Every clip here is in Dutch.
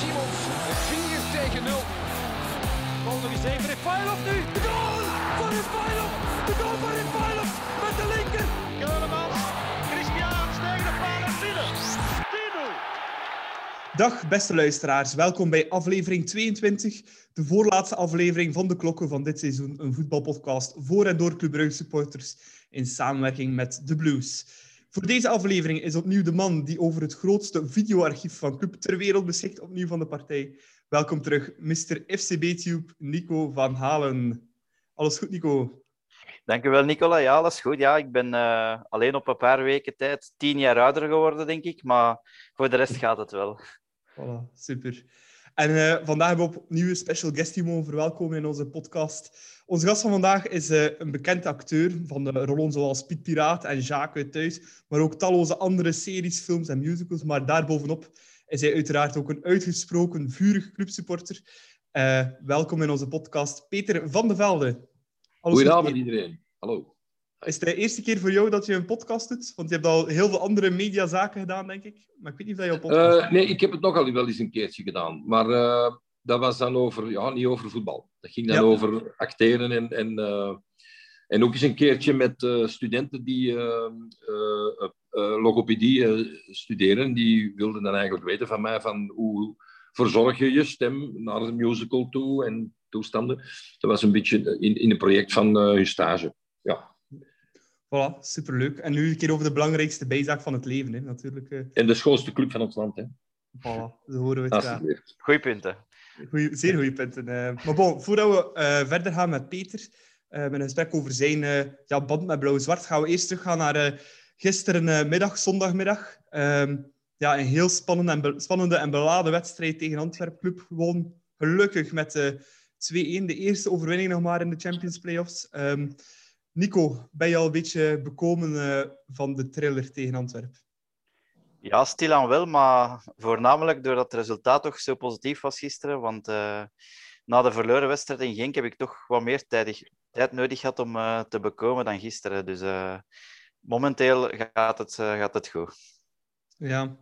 Simons. 4 tegen 0. Bal nog eens even. Refailov nu. De goal van Refailov. De goal van Refailov met de linker. Keulemans. Christian tegen de paal en binnen. 10-0. Dag beste luisteraars, welkom bij aflevering 22, de voorlaatste aflevering van de Klokken van dit seizoen, een voetbalpodcast voor en door Club Brugge supporters in samenwerking met de Blues. Voor deze aflevering is opnieuw de man die over het grootste videoarchief van club ter wereld beschikt, opnieuw van de partij. Welkom terug, Mr. FCB-tube, Nico van Halen. Alles goed, Nico? Dankjewel, Nicola. Ja, alles goed. Ja, ik ben uh, alleen op een paar weken tijd tien jaar ouder geworden, denk ik. Maar voor de rest gaat het wel. Voilà, super. En uh, vandaag hebben we opnieuw een special guest die mogen verwelkomen in onze podcast. Onze gast van vandaag is uh, een bekend acteur van de rollen zoals Piet Piraat en Jacques uit Thuis, maar ook talloze andere series, films en musicals. Maar daarbovenop is hij uiteraard ook een uitgesproken, vurig clubsupporter. Uh, welkom in onze podcast, Peter van de Velde. Goedenavond iedereen. Hallo. Is het de eerste keer voor jou dat je een podcast doet? Want je hebt al heel veel andere mediazaken gedaan, denk ik. Maar ik weet niet of je een podcast uh, Nee, ik heb het nogal wel eens een keertje gedaan. Maar uh, dat was dan over, ja, niet over voetbal. Dat ging dan ja. over acteren en, en, uh, en ook eens een keertje met studenten die logopedie studeren. Die wilden dan eigenlijk weten van mij van hoe verzorg je je stem naar een musical toe en toestanden. Dat was een beetje in, in een project van hun stage. Ja. Voilà, superleuk. En nu een keer over de belangrijkste bijzaak van het leven, hè, natuurlijk. Uh... En de schoonste club van ons land, hè. Voilà, zo horen we het graag. Goeie punten. Goeie, zeer goede punten. Uh, maar bon, voordat we uh, verder gaan met Peter, met een gesprek over zijn ja, band met Blauw-Zwart, gaan we eerst teruggaan naar gisterenmiddag, zondagmiddag. Ehm, ja, een heel spannende en, be spannende en beladen wedstrijd tegen Antwerp Club. Gewoon gelukkig met 2-1, de eerste overwinning nog maar in de Champions Playoffs. Um, Nico, ben je al een beetje bekomen uh, van de thriller tegen Antwerpen? Ja, stilaan wel, maar voornamelijk doordat het resultaat toch zo positief was gisteren. Want uh, na de verloren wedstrijd in Genk heb ik toch wat meer tijd, tijd nodig gehad om uh, te bekomen dan gisteren. Dus momenteel gaat het, gaat het goed. Ja,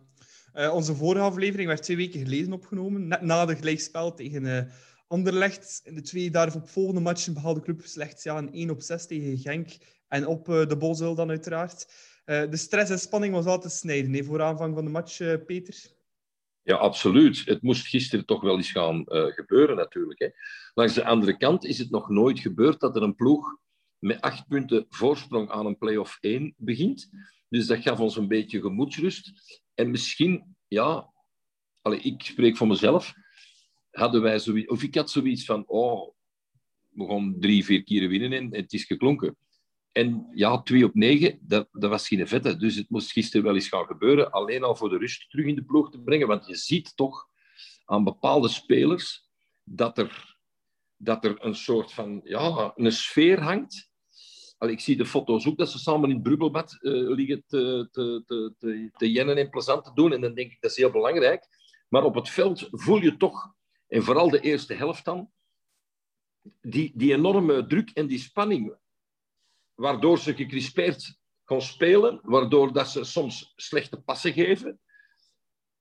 onze vorige aflevering werd twee weken geleden opgenomen, net na de gelijkspel tegen Anderlecht in de twee daarop volgende matchen behaalde club slechts ja, een 1 op 6 tegen Genk. En op uh, de Bosuil dan uiteraard. Uh, de stress en spanning was altijd snijden hè, voor aanvang van de match, uh, Peter. Ja, absoluut. Het moest gisteren toch wel eens gaan gebeuren natuurlijk. Hè. Langs de andere kant is het nog nooit gebeurd dat er een ploeg met acht punten voorsprong aan een play-off 1 begint. Dus dat gaf ons een beetje gemoedsrust. En misschien, ja, allez, ik spreek voor mezelf hadden wij zoiets, of ik had zoiets van, oh, we gaan drie, vier keren winnen en het is geklonken. En ja, twee op negen, dat, dat was geen vette. Dus het moest gisteren wel eens gaan gebeuren, alleen al voor de rust terug in de ploeg te brengen. Want je ziet toch aan bepaalde spelers dat er, dat er een soort van, ja, een sfeer hangt. Allee, ik zie de foto's ook, dat ze samen in het brubbelbad uh, liggen te, te, te, te, te jennen en plezant te doen. En dan denk ik, dat is heel belangrijk. Maar op het veld voel je toch en vooral de eerste helft dan, die, die enorme druk en die spanning, waardoor ze gecrispeerd gaan spelen, waardoor dat ze soms slechte passen geven.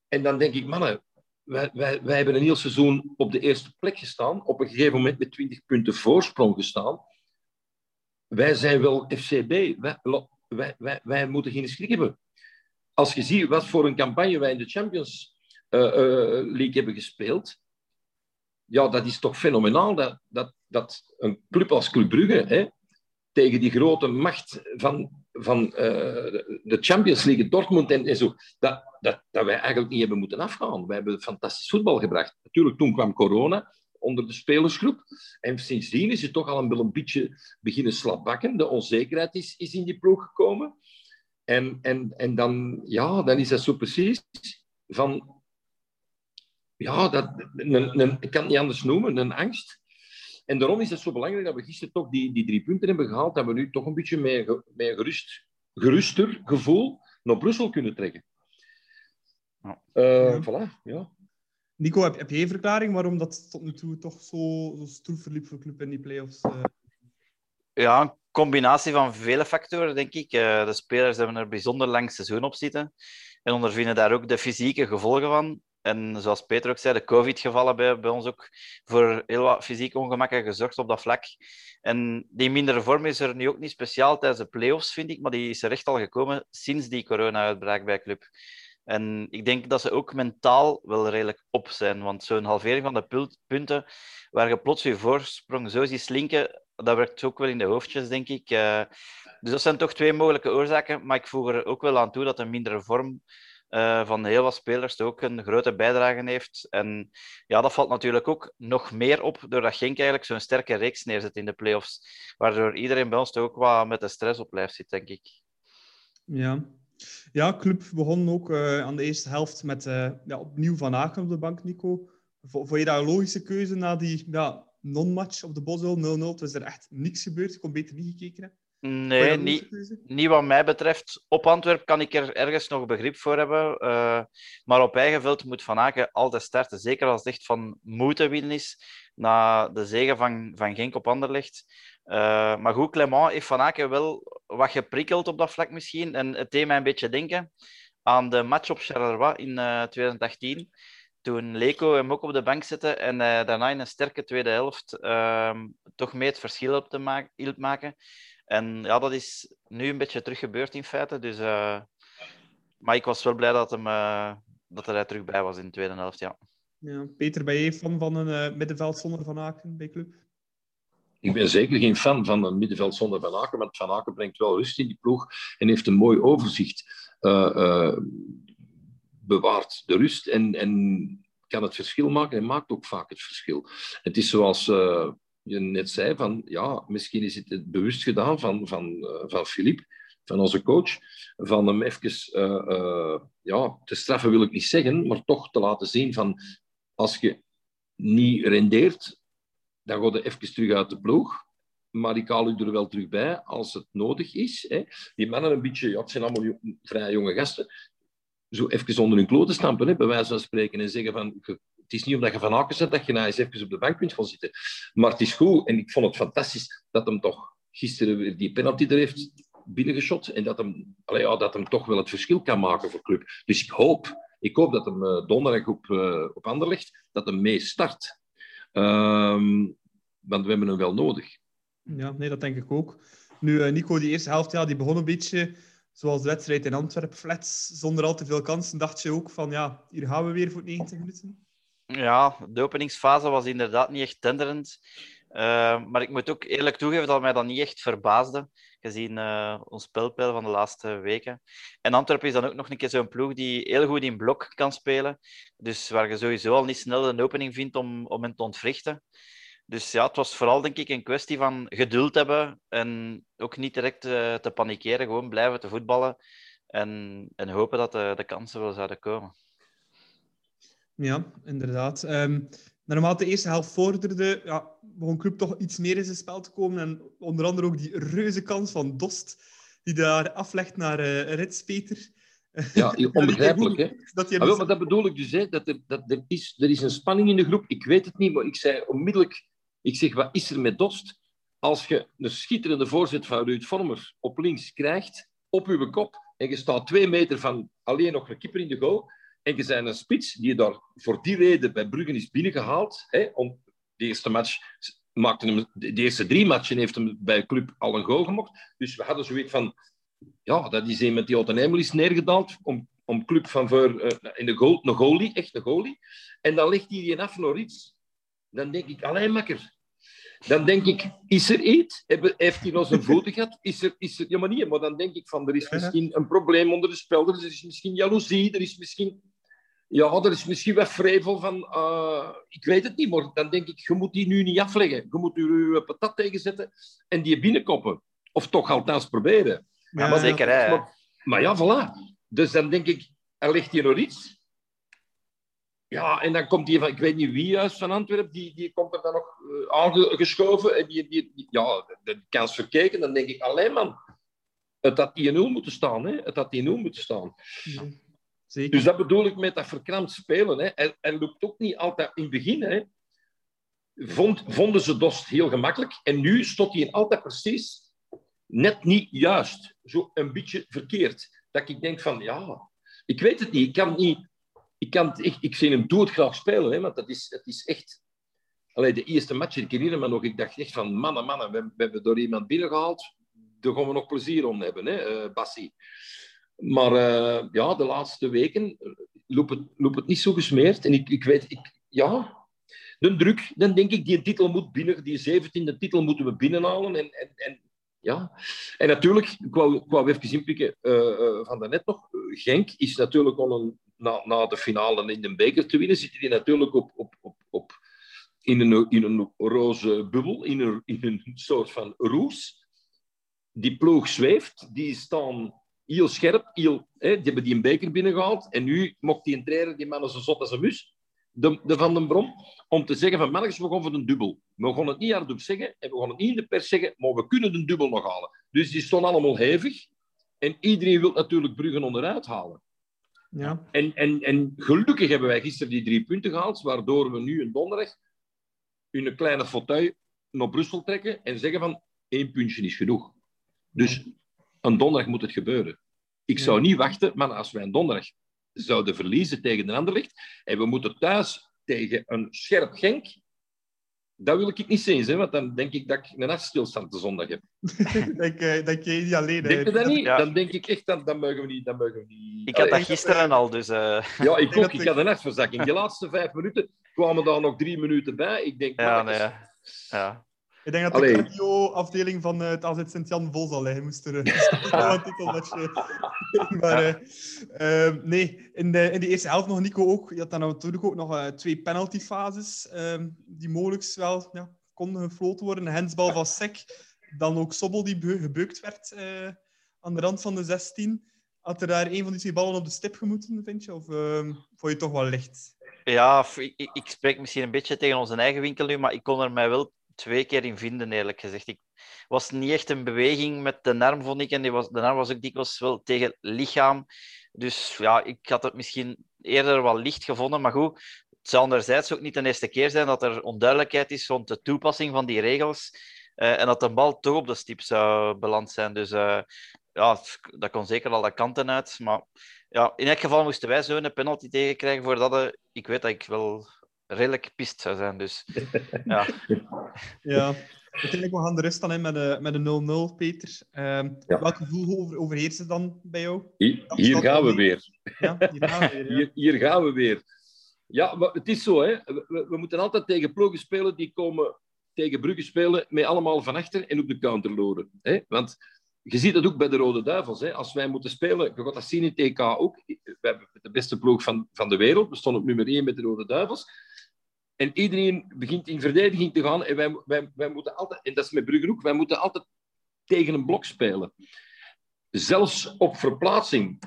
En dan denk ik, mannen, wij, wij, wij hebben een heel seizoen op de eerste plek gestaan, op een gegeven moment met 20 punten voorsprong gestaan. Wij zijn wel FCB, wij, wij, wij, wij moeten geen schrik hebben. Als je ziet wat voor een campagne wij in de Champions uh, uh, League hebben gespeeld, ja, dat is toch fenomenaal dat, dat, dat een club als Club Brugge hè, tegen die grote macht van, van uh, de Champions League, Dortmund en, en zo, dat, dat, dat wij eigenlijk niet hebben moeten afgaan. Wij hebben fantastisch voetbal gebracht. Natuurlijk, toen kwam corona onder de spelersgroep. En sindsdien is het toch al een, een beetje beginnen slapbakken. De onzekerheid is, is in die ploeg gekomen. En, en, en dan, ja, dan is dat zo precies van ja, dat, een, een, ik kan het niet anders noemen, een angst. En daarom is het zo belangrijk dat we gisteren toch die, die drie punten hebben gehaald, dat we nu toch een beetje met, met gerust, geruster gevoel naar Brussel kunnen trekken. Ja. Uh, voilà, ja. Nico, heb, heb jij een verklaring waarom dat tot nu toe toch zo, zo stroef verliep voor club in die play-offs? Uh... Ja, een combinatie van vele factoren, denk ik. Uh, de spelers hebben er bijzonder lang seizoen op zitten en ondervinden daar ook de fysieke gevolgen van. En zoals Peter ook zei, de COVID-gevallen bij, bij ons ook voor heel wat fysieke ongemakken gezorgd op dat vlak. En die mindere vorm is er nu ook niet speciaal tijdens de play-offs, vind ik, maar die is er echt al gekomen sinds die corona-uitbraak bij club. En ik denk dat ze ook mentaal wel redelijk op zijn. Want zo'n halvering van de punten, waar je plots je voorsprong zo ziet slinken, dat werkt ook wel in de hoofdjes, denk ik. Uh, dus dat zijn toch twee mogelijke oorzaken. Maar ik voeg er ook wel aan toe dat een mindere vorm uh, van heel wat spelers ook een grote bijdrage heeft. En ja, dat valt natuurlijk ook nog meer op doordat Genk eigenlijk zo'n sterke reeks neerzet in de playoffs. Waardoor iedereen bij ons toch ook wat met de stress op blijft zit, denk ik. Ja, ja, club begon ook uh, aan de eerste helft met uh, ja, opnieuw Van Aken op de bank, Nico. Vond je dat een logische keuze na die ja, non-match op de Bosel 0-0? Het was er echt niks gebeurd. Ik kon beter niet gekeken hebben. Nee, niet, niet wat mij betreft. Op Antwerp kan ik er ergens nog begrip voor hebben. Uh, maar op eigen veld moet Van Aken altijd starten. Zeker als het echt van moeten winnen is. Na de zegen van, van Genk op Anderlecht. Uh, maar goed, Clement heeft Van Aken wel wat geprikkeld op dat vlak misschien. En het deed mij een beetje denken aan de match op Charleroi in uh, eh, 2018. Toen Leko hem ook op de bank zette en daarna in een sterke tweede helft ehm, toch mee het verschil op te ma maken. En ja, dat is nu een beetje terug gebeurd in feite. Dus, maar ik was wel blij dat, hem, dat hij terug bij was in de tweede helft, ja. ja Peter, ben je fan van een middenveld zonder Van Aken bij club? Ik ben zeker geen fan van een middenveld zonder Van Aken, want Van Aken brengt wel rust in die ploeg en heeft een mooi overzicht. Uh, uh, bewaart de rust en, en kan het verschil maken en maakt ook vaak het verschil. Het is zoals uh, je net zei, van, ja, misschien is het bewust gedaan van, van, van Philippe, van onze coach, van hem even ja, te straffen wil ik niet zeggen, maar toch te laten zien van als je niet rendeert, dan ga je even terug uit de ploeg. Maar ik haal u er wel terug bij als het nodig is. Hè. Die mannen een beetje, ja, het zijn allemaal vrij jonge gasten, zo even onder hun kloten stampen, hè, bij wijze van spreken, en zeggen van, het is niet omdat je van Aken zet dat je nou eens even op de bank kunt gaan zitten. Maar het is goed, en ik vond het fantastisch dat hem toch gisteren weer die penalty er heeft binnengeschot, en dat hem, allee, ja, dat hem toch wel het verschil kan maken voor club. Dus ik hoop, ik hoop dat hem uh, donderdag op, uh, op Anderlecht, dat hem mee start. Um, want we hebben hem wel nodig. Ja, nee, dat denk ik ook. Nu, uh, Nico, die eerste helft, die begon een beetje zoals de wedstrijd in Antwerpen, flats, zonder al te veel kansen. Dacht je ook van, ja, hier gaan we weer voor 90 minuten? Ja, de openingsfase was inderdaad niet echt tenderend. Uh, maar ik moet ook eerlijk toegeven dat mij dat niet echt verbaasde, gezien uh, ons spelpeil van de laatste weken. En Antwerpen is dan ook nog een keer zo'n ploeg die heel goed in blok kan spelen. Dus waar je sowieso al niet snel een opening vindt om, om hen te ontwrichten. Dus ja, het was vooral denk ik een kwestie van geduld hebben en ook niet direct uh, te panikeren, gewoon blijven te voetballen en, en hopen dat de, de kansen wel zouden komen. Ja, inderdaad. Um, naarmate de eerste helft vorderde, ja, begon Club toch iets meer in zijn spel te komen. En onder andere ook die reuze kans van Dost, die daar aflegt naar uh, Rits Peter. Ja, onbegrijpelijk. hè? Dat ah, wel, maar dat bedoel ik dus, hè, dat, er, dat er, is, er is een spanning in de groep. Ik weet het niet, maar ik zei onmiddellijk ik zeg, wat is er met Dost? Als je een schitterende voorzet van Ruud Vormer op links krijgt, op uw kop, en je staat twee meter van alleen nog een kipper in de goal, en je bent een spits die daar voor die reden bij Bruggen is binnengehaald, hè, om de eerste match maakte hem, de eerste drie matchen heeft hem bij club al een goal gemocht. Dus we hadden zoiets van, ja, dat is iemand die uit een hemel is neergedaald om, om club van voor uh, in de goal, een goalie, echt een goalie. En dan legt hij die af naar iets dan denk ik, alleen makker. Dan denk ik, is er iets? Heeft hij nog zijn voeten gehad? Is er, is er... Ja, maar niet. Maar dan denk ik van, er is misschien een probleem onder de spelers. Er is misschien jaloezie. Er is misschien... Ja, er is misschien wat vrevel van... Uh, ik weet het niet, maar dan denk ik, je moet die nu niet afleggen. Je moet je patat tegenzetten en die binnenkoppen. Of toch althans proberen. Ja, maar zeker, hè. Maar, maar ja, voilà. Dus dan denk ik, er ligt hier nog iets. Ja, en dan komt die van, ik weet niet wie juist van Antwerpen, die, die komt er dan nog uh, aangeschoven. En die, die, ja, de kans verkeken. Dan denk ik, alleen man, het had 1-0 moeten staan. Hè? Het had 1-0 moeten staan. Dus dat bedoel ik met dat verkrampt spelen. Hè? Hij, hij loopt ook niet altijd in het begin. Hè? Vond, vonden ze Dost heel gemakkelijk. En nu stond hij altijd precies net niet juist. Zo een beetje verkeerd. Dat ik denk van, ja, ik weet het niet. Ik kan niet ik, kan echt, ik zie hem doodgraag spelen, hè, want dat is, het is echt... Allee, de eerste match, ik herinner me nog, ik dacht echt van, mannen, mannen, we, we hebben door iemand binnengehaald, daar gaan we nog plezier om hebben, hè, uh, Bassi. Maar uh, ja, de laatste weken loopt het, het niet zo gesmeerd. En ik, ik weet, ik, ja, de druk, dan denk ik, die titel moet binnen, die 17e titel moeten we binnenhalen. En, en, ja, en natuurlijk, ik wou, wou even inpikken uh, uh, van daarnet nog. Genk is natuurlijk al een, na, na de finale in de beker te winnen, zitten die natuurlijk op, op, op, op, in, een, in een roze bubbel, in een, in een soort van roes. Die ploeg zweeft, die staan heel scherp, heel, hè, die hebben die een beker binnengehaald. En nu mocht die een trainer, die mannen zo zot als een mus, de, de Van den Brom, om te zeggen van mannetjes, we gaan voor een dubbel. We gaan het niet hardop zeggen en we gaan het niet in de pers zeggen, maar we kunnen een dubbel nog halen. Dus die stonden allemaal hevig. En iedereen wil natuurlijk Bruggen onderuit halen. Ja. En, en, en gelukkig hebben wij gisteren die drie punten gehaald, waardoor we nu een donderdag in een kleine fauteuil naar Brussel trekken en zeggen van één puntje is genoeg. Dus een donderdag moet het gebeuren. Ik zou niet wachten, maar als wij een donderdag zouden verliezen tegen de Anderlecht en we moeten thuis tegen een scherp Genk, dat wil ik niet zien, hè, want dan denk ik dat ik een hartstilstand de zondag heb. denk, uh, denk je niet alleen. Denk je dat niet? Ja. Dan denk ik echt, dat dan mogen we niet. Dan mogen we niet. Ik had dat gisteren al, dus... Uh... Ja, ik ook. Ik had een hartverzakking. Die laatste vijf minuten kwamen daar nog drie minuten bij. Ik denk, ja, nee, ja. ja. Ik denk dat de cardio-afdeling van uh, het AZ Sint-Jan vol zal liggen. Moest er een titelmatje... maar uh, uh, nee, in de, in de eerste helft nog Nico ook. Je had dan natuurlijk ook nog uh, twee penaltyfases die mogelijk wel ja, konden gefloten worden. Een hensbal van Sek, dan ook Sobbel die gebeukt werd aan de rand van de 16. Had er daar een van die twee ballen op de stip gemoeten, vind je? Of ehm, vond je het toch wel licht? Ja, ik, ik spreek misschien een beetje tegen onze eigen winkel nu, maar ik kon er mij wel twee keer in vinden, eerlijk gezegd. Ik was niet echt een beweging met de arm, vond ik. En die was, de arm was ook dikwijls wel tegen lichaam. Dus ja, ik had het misschien eerder wel licht gevonden. Maar goed, het zou anderzijds ook niet de eerste keer zijn dat er onduidelijkheid is rond de toepassing van die regels. Uh, en dat de bal toch op de stip zou beland zijn. Dus uh, ja, dat kon zeker alle kanten uit. Maar ja, in elk geval moesten wij zo een penalty tegenkrijgen voordat de, ik weet dat ik wel redelijk pist zou zijn. Dus ja. ja. Uiteindelijk, we gaan de rust dan in met de, met de 0-0, Peter. Um, ja. Welk gevoel over, overheerst dan bij jou? Hier, hier gaan we weer. Ja, hier gaan we weer. Ja. Hier, hier, gaan we weer. Ja, maar het is zo, hè. We, we moeten altijd tegen ploegen spelen die komen tegen Brugge spelen met allemaal van achter en op de counter loren. Hè? Want je ziet dat ook bij de Rode Duivels. Hè? Als wij moeten spelen, je gaat dat zien in TK ook. We hebben de beste ploeg van, van de wereld. We stonden op nummer 1 met de Rode Duivels. En iedereen begint in verdediging te gaan. En wij, wij, wij moeten altijd, en dat is met Brugge wij moeten altijd tegen een blok spelen. Zelfs op verplaatsing.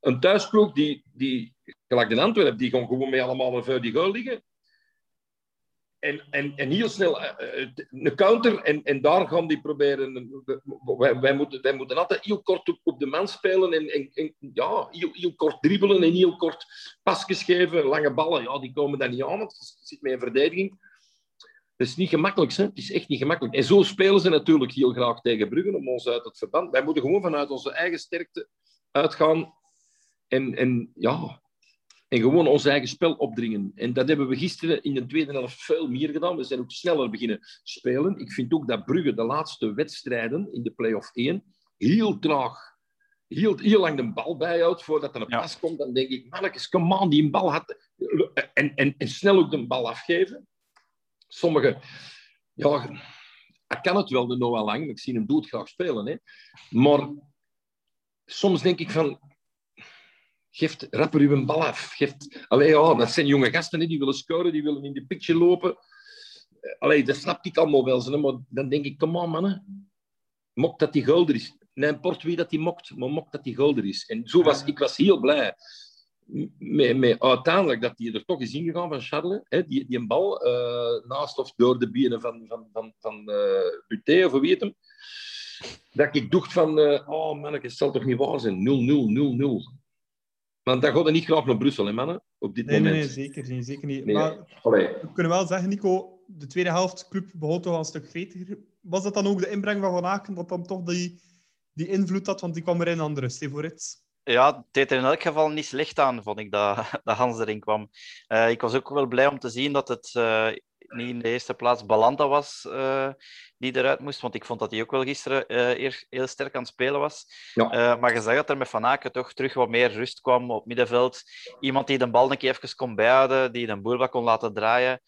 Een thuisploeg die, die gelijk in Antwerpen, die gaan gewoon mee allemaal voor die goal liggen. En, en, en heel snel uh, een counter en, en daar gaan die proberen. Wij, wij, moeten, wij moeten altijd heel kort op, de man spelen en, en, ja, heel, kort dribbelen en heel kort pasjes geven. Lange ballen, ja, die komen dan niet aan, want het zit met een verdediging. Dat is niet gemakkelijk, hè? het is echt niet gemakkelijk. En zo spelen ze natuurlijk heel graag tegen Bruggen om ons uit het verband. Wij moeten gewoon vanuit onze eigen sterkte uitgaan. En, en ja, en gewoon ons eigen spel opdringen. En dat hebben we gisteren in de tweede helft veel meer gedaan. We zijn ook sneller beginnen spelen. Ik vind ook dat Brugge de laatste wedstrijden in de play-off 1 heel traag, heel, heel lang de bal bijhoudt voordat er een ja. pas komt. Dan denk ik, mannetjes, come on, die een bal had. En, en, en snel ook de bal afgeven. Sommige, ja, ik kan het wel de Noah Lang. Ik zie hem doodgraag spelen. Hè. Maar soms denk ik van, geeft rapper uw bal af. Geeft... Allee, ja, dat zijn jonge gasten, hè, die willen scoren, die willen in de picture lopen. Allee, dat snap ik allemaal wel. Hè, maar dan denk ik, kom on, mannen. Mok dat die golder is. Nee, port wie dat die mokt, maar mok dat die golder is. En zo was, ik was heel blij met, met uiteindelijk dat hij er toch is ingegaan van Charles. Hè, die, die een bal uh, naast of door de benen van, van, van, van uh, Buté, of wie het hem. Dat ik dacht van, uh, oh man, het zal toch niet waar zijn. 0-0, 0-0. Want dan gaat het niet graag naar Brussel, hè, mannen? Op dit nee, moment. Nee, zeker niet. Zeker niet. Nee. Maar Allee. we kunnen wel zeggen, Nico, de tweede helft club begon toch al een stuk gretiger. Was dat dan ook de inbreng van Van Aken, dat dan toch die, die invloed had? Want die kwam er in aan de rust, hè, voor het. Ja, het deed er in elk geval niet slecht aan, vond ik, dat, dat Hans erin kwam. Uh, ik was ook wel blij om te zien dat het uh, niet in de eerste plaats Balanta was uh, die eruit moest, want ik vond dat hij ook wel gisteren heel sterk aan het spelen was. Ja. maar je zag dat er met Van Aken toch terug wat meer rust kwam op middenveld. Iemand die de bal een keer even kon bijhouden, die de boel wat kon laten draaien.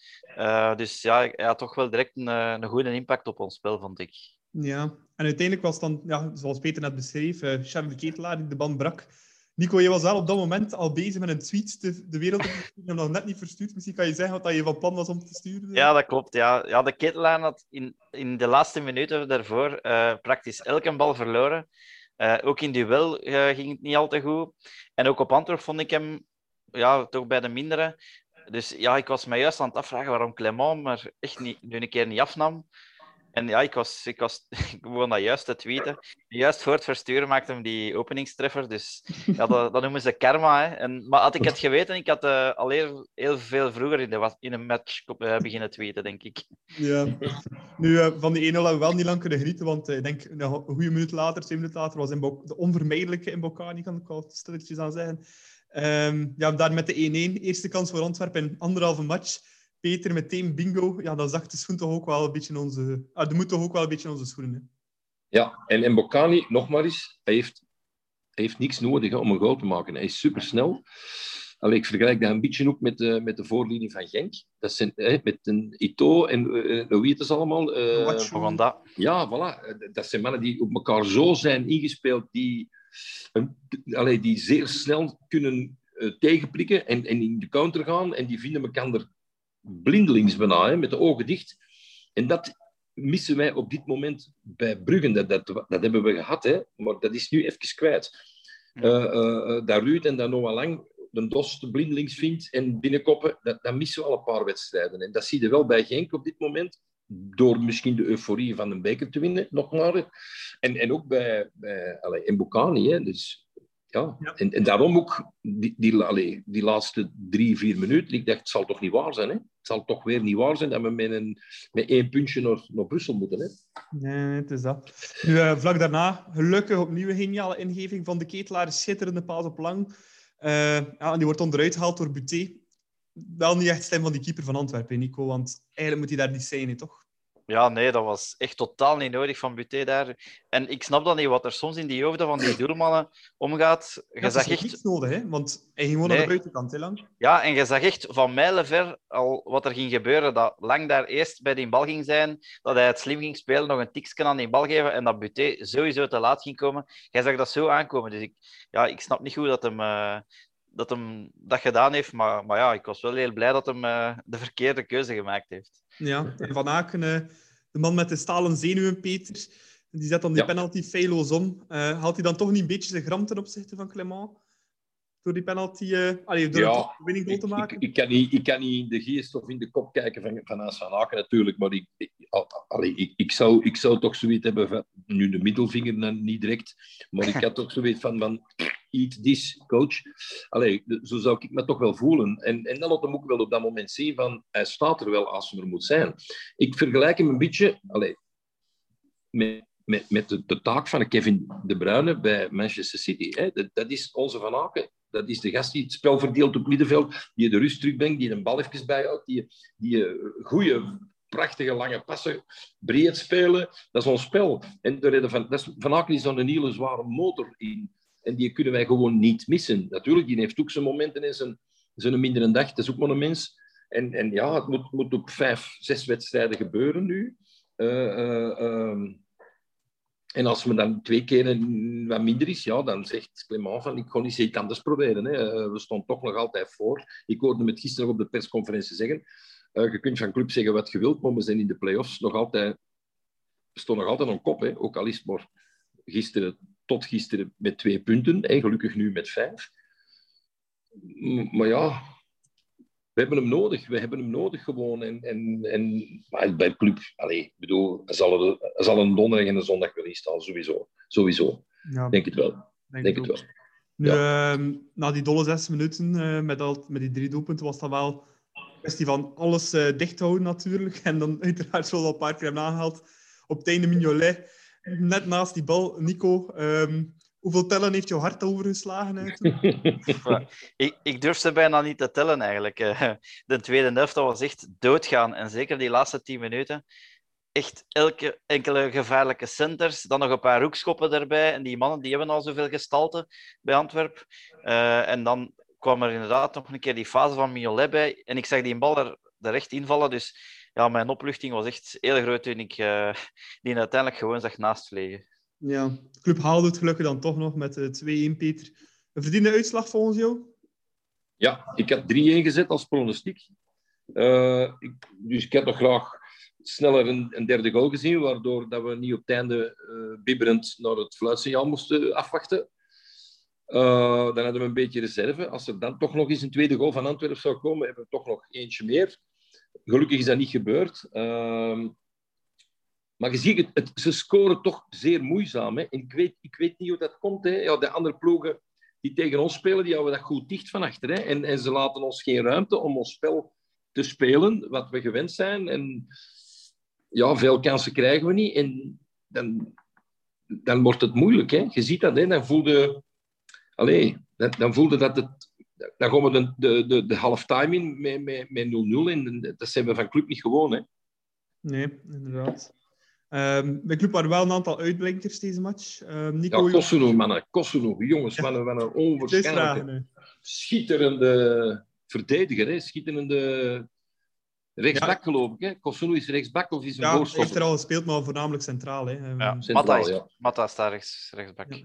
dus ja, hij had toch wel direct een, een goede impact op ons spel, vond ik. Ja, en uiteindelijk was dan, ja, zoals Peter net beschreef, uh, Charles de Ketelaar die de band brak. Nico, je was wel op dat moment al bezig met een tweet de, wereld te. Je nog net niet verstuurd. Misschien kan je zeggen wat je van plan was om te sturen. Ja, dat klopt. Ja, ja de Ketelaar had in, in de laatste minuten daarvoor uh, praktisch elke bal verloren. Uh, ook in duel ging het niet al te goed. En ook op Antwerp vond ik hem ja, toch bij de mindere. Dus ja, ik was me juist aan het afvragen waarom Clement maar echt niet, nu een keer niet afnam. En ja, ik, was, ik, was, ik begon dat juist te tweeten. Juist voor het versturen maakte hem die openingstreffer. Dus ja, dat, dat noemen ze karma. Hè. En, maar had ik het geweten, ik had uh, al heel, veel vroeger in, de, in een match uh, beginnen tweeten, denk ik. Ja. Nu, uh, van die 1-0 hebben we wel niet lang kunnen genieten, want ik denk een goede minuut later, twee minuten later, was de onvermijdelijke in kan ik al stilletjes aan zeggen. Um, ja, daar met de 1-1, eerste kans voor Antwerpen in anderhalve match. Peter meteen bingo. Ja, dan zag de schoen toch ook wel een beetje onze... Ah, de moet toch ook wel een beetje onze schoenen. Hè? Ja, en, en Bocani, nog maar eens, hij heeft, hij heeft niks nodig hè, om een goal te maken. Hij is supersnel. Allee, ik vergelijk dat een beetje ook met, uh, met de voorlinie van Genk. Dat zijn, hè, met een Ito en uh, wie het is allemaal. Uh, dat. Ja, voilà. Dat zijn mannen die op elkaar zo zijn ingespeeld, die, allee, die zeer snel kunnen tegenprikken en, en in de counter gaan. En die vinden elkaar blindelings bijna, hè, met de ogen dicht. En dat missen wij op dit moment bij Bruggen. Dat, dat, dat hebben we gehad, hè, maar dat is nu even kwijt. Uh, uh, dat Ruud en dat Noah Lang de dos de blindelings vindt en binnenkoppen, dat, dat missen we al een paar wedstrijden. En dat zie je wel bij Genk op dit moment, door misschien de euforie van een beker te winnen, nog maar. En, en ook bij, bij allez, Mbokani, hè. Dus ja, ja. En, en, daarom ook die, die, die laatste drie, vier minuten. Ik dacht, het zal toch niet waar zijn, hè? Het zal toch weer niet waar zijn dat we met, een, met één puntje naar, naar Brussel moeten, hè? Nee, het is dat. Nu, uh, vlak daarna, gelukkig opnieuw een geniale ingeving van de ketelaar. Schitterende paas op lang. Uh, ja, die wordt onderuit gehaald door Buté. Wel niet echt stem van die keeper van Antwerpen, Nico. Want eigenlijk moet hij daar niet zijn, hè, toch? Ja, nee, dat was echt totaal niet nodig van Buté daar. En ik snap dan niet wat er soms in die hoofden van die doelmannen omgaat. Je ja, zag echt niets nodig, hè? want hij ging gewoon nee. aan de buitenkant, hè, lang. Ja, en je zag echt van mijlenver al wat er ging gebeuren. Dat Lang daar eerst bij die bal ging zijn, dat hij het slim ging spelen, nog een tikje aan die bal geven en dat Buté sowieso te laat ging komen. Jij zag dat zo aankomen. Dus ik, ja, ik snap niet goed dat hem, uh, dat hem dat gedaan heeft. Maar, maar ja, ik was wel heel blij dat hem uh, de verkeerde keuze gemaakt heeft. Ja, en Van Aken, uh, de man met de stalen zenuwen, Peter, die zet dan die ja. penalty feilloos om. Uh, haalt hij dan toch niet een beetje zijn gram ten opzichte van Clement? Door die penalty, uh, allee, door ja, een winning goal te maken? Ik, ik, kan niet, ik kan niet in de geest of in de kop kijken van, van Hans van Aken natuurlijk, maar ik, ik, allee, ik, ik, zou, ik zou toch zoiets hebben van, nu de middelvinger niet direct, maar ik had toch zoiets van, van eat this, coach. Allee, zo zou ik me toch wel voelen. En, en dan laat hem ook wel op dat moment zien van, hij staat er wel als hij er moet zijn. Ik vergelijk hem een beetje allee, met, met, met de, de, taak van Kevin De Bruyne bij Manchester City. Hè. Dat, dat, is onze Van Aken. Dat is de gast die het spel verdeelt op middenveld, die de rust terugbrengt, die een bal even bijhoudt, die, die goede prachtige lange passen, breed spelen. Dat is ons spel. En de reden van, dat is, van Aken is dan een hele zware motor in. En die kunnen wij gewoon niet missen. Natuurlijk, die heeft ook zijn momenten en zijn, zijn mindere dag. Dat is ook maar een mens. En, en ja, het moet, moet op vijf, zes wedstrijden gebeuren nu. Uh, en als me dan twee keer wat minder is, ja, dan zegt Clement van ik ga niet iets anders proberen. Hè. We stonden toch nog altijd voor. Ik hoorde hem het gisteren op de persconferentie zeggen. je kunt van club zeggen wat je wilt, maar we zijn in de play-offs nog altijd... Stonden nog altijd op kop, hè. ook al is het maar gisteren tot gisteren met twee punten en gelukkig nu met vijf. Maar ja, we hebben hem nodig. We hebben hem nodig gewoon. En, en, en maar bij club, allez, bedoel, er zal, er, er zal een donderdag en een zondag wel in staan, sowieso. Sowieso. Ja, denk het wel. Denk, denk het, wel. Nu, ja. uh, na die dolle zes minuten uh, met, al, met die drie doelpunten was dat wel een kwestie van alles uh, dicht houden natuurlijk. En dan uiteraard zoals al een paar keer hebben aangehaald, op het einde Mignolet net naast die bal, Nico. Um, Hoeveel tellen heeft jouw hart overgeslagen? ik, ik durf ze bijna niet te tellen eigenlijk. Eh, De tweede helft was echt doodgaan. En zeker die laatste tien minuten. Echt elke enkele gevaarlijke centers. Dan nog een paar hoekschoppen erbij. En die mannen die hebben al zoveel gestalte bij Antwerpen. Eh, en dan kwam er inderdaad nog een keer die fase van Mignolet bij. En ik zag die bal er, er echt invallen. Dus ja, mijn opluchting was echt heel groot toen ik eh, die uiteindelijk gewoon zag naast vliegen. Ja, de club haalde het gelukkig dan toch nog met eh, 2-1, Peter. Een verdiende uitslag volgens jou? Ja, ik had 3-1 gezet als pronostiek. Eh, ik, dus ik had nog graag sneller een, derde goal gezien, waardoor dat we niet op het einde eh, bibberend naar het fluitsignaal moesten afwachten. Eh, dan hadden we een beetje reserve. Als er dan toch nog eens een tweede goal van Antwerpen zou komen, hebben we toch nog eentje meer. Gelukkig is dat niet gebeurd. Maar je ziet, het, ze scoren toch zeer moeizaam. Hè? En ik, weet, ik weet niet hoe dat komt. Hè? Ja, de andere ploegen die tegen ons spelen, die houden dat goed dicht van achter. En, en ze laten ons geen ruimte om ons spel te spelen, wat we gewend zijn. En ja, veel kansen krijgen we niet. En dan, dan wordt het moeilijk. Hè? Je ziet dat, hè? dan voelde... Dan, voelde dat het... Dan gaan we de, de, de, de halftime in met 0-0. En dat zijn we van club niet gewoon. Hè? Nee, inderdaad. Ehm bij club wel een aantal uitblinkers deze match. Ehm Nico, Ja, Kosovo, mannen. Kosovo, jongens, Ja. mannen, wat een Dit is onwaarschijnlijke, schitterende verdediger, hè? schitterende rechtsbak, geloof ik. Hè? Kosovo is rechtsbak of is een Ja, hij heeft er voorstopper? al gespeeld, maar voornamelijk centraal. Hè. Ehm, Ja, Centraal, Matta, is, ja. Matta is daar rechts, rechtsbak. Ja.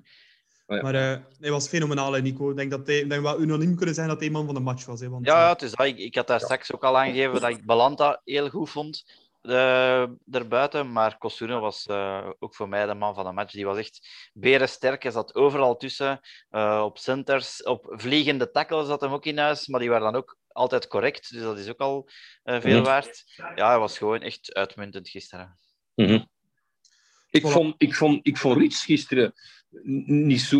Ah, ja. Maar eh, hij was fenomenaal, hè, Nico. Ik denk dat hij, denk wel unaniem kunnen zeggen dat hij man van de match was. Hè, want, Ja, eh, ja, het is dat. Ik, ik had daar straks ook al aangegeven dat ik Balanta heel goed vond eh daarbuiten. Maar Kosuno was eh, ook voor mij de man van de match. Die was echt berensterk. Hij zat overal tussen. eh, op centers, op vliegende tackles zat hem ook in huis. Maar die waren dan ook altijd correct. Dus dat is ook al eh, veel Mhm. waard. Ja, hij was gewoon echt uitmuntend gisteren. Mhm. Ik, vond, ik, vond, ik vond Rits gisteren niet zo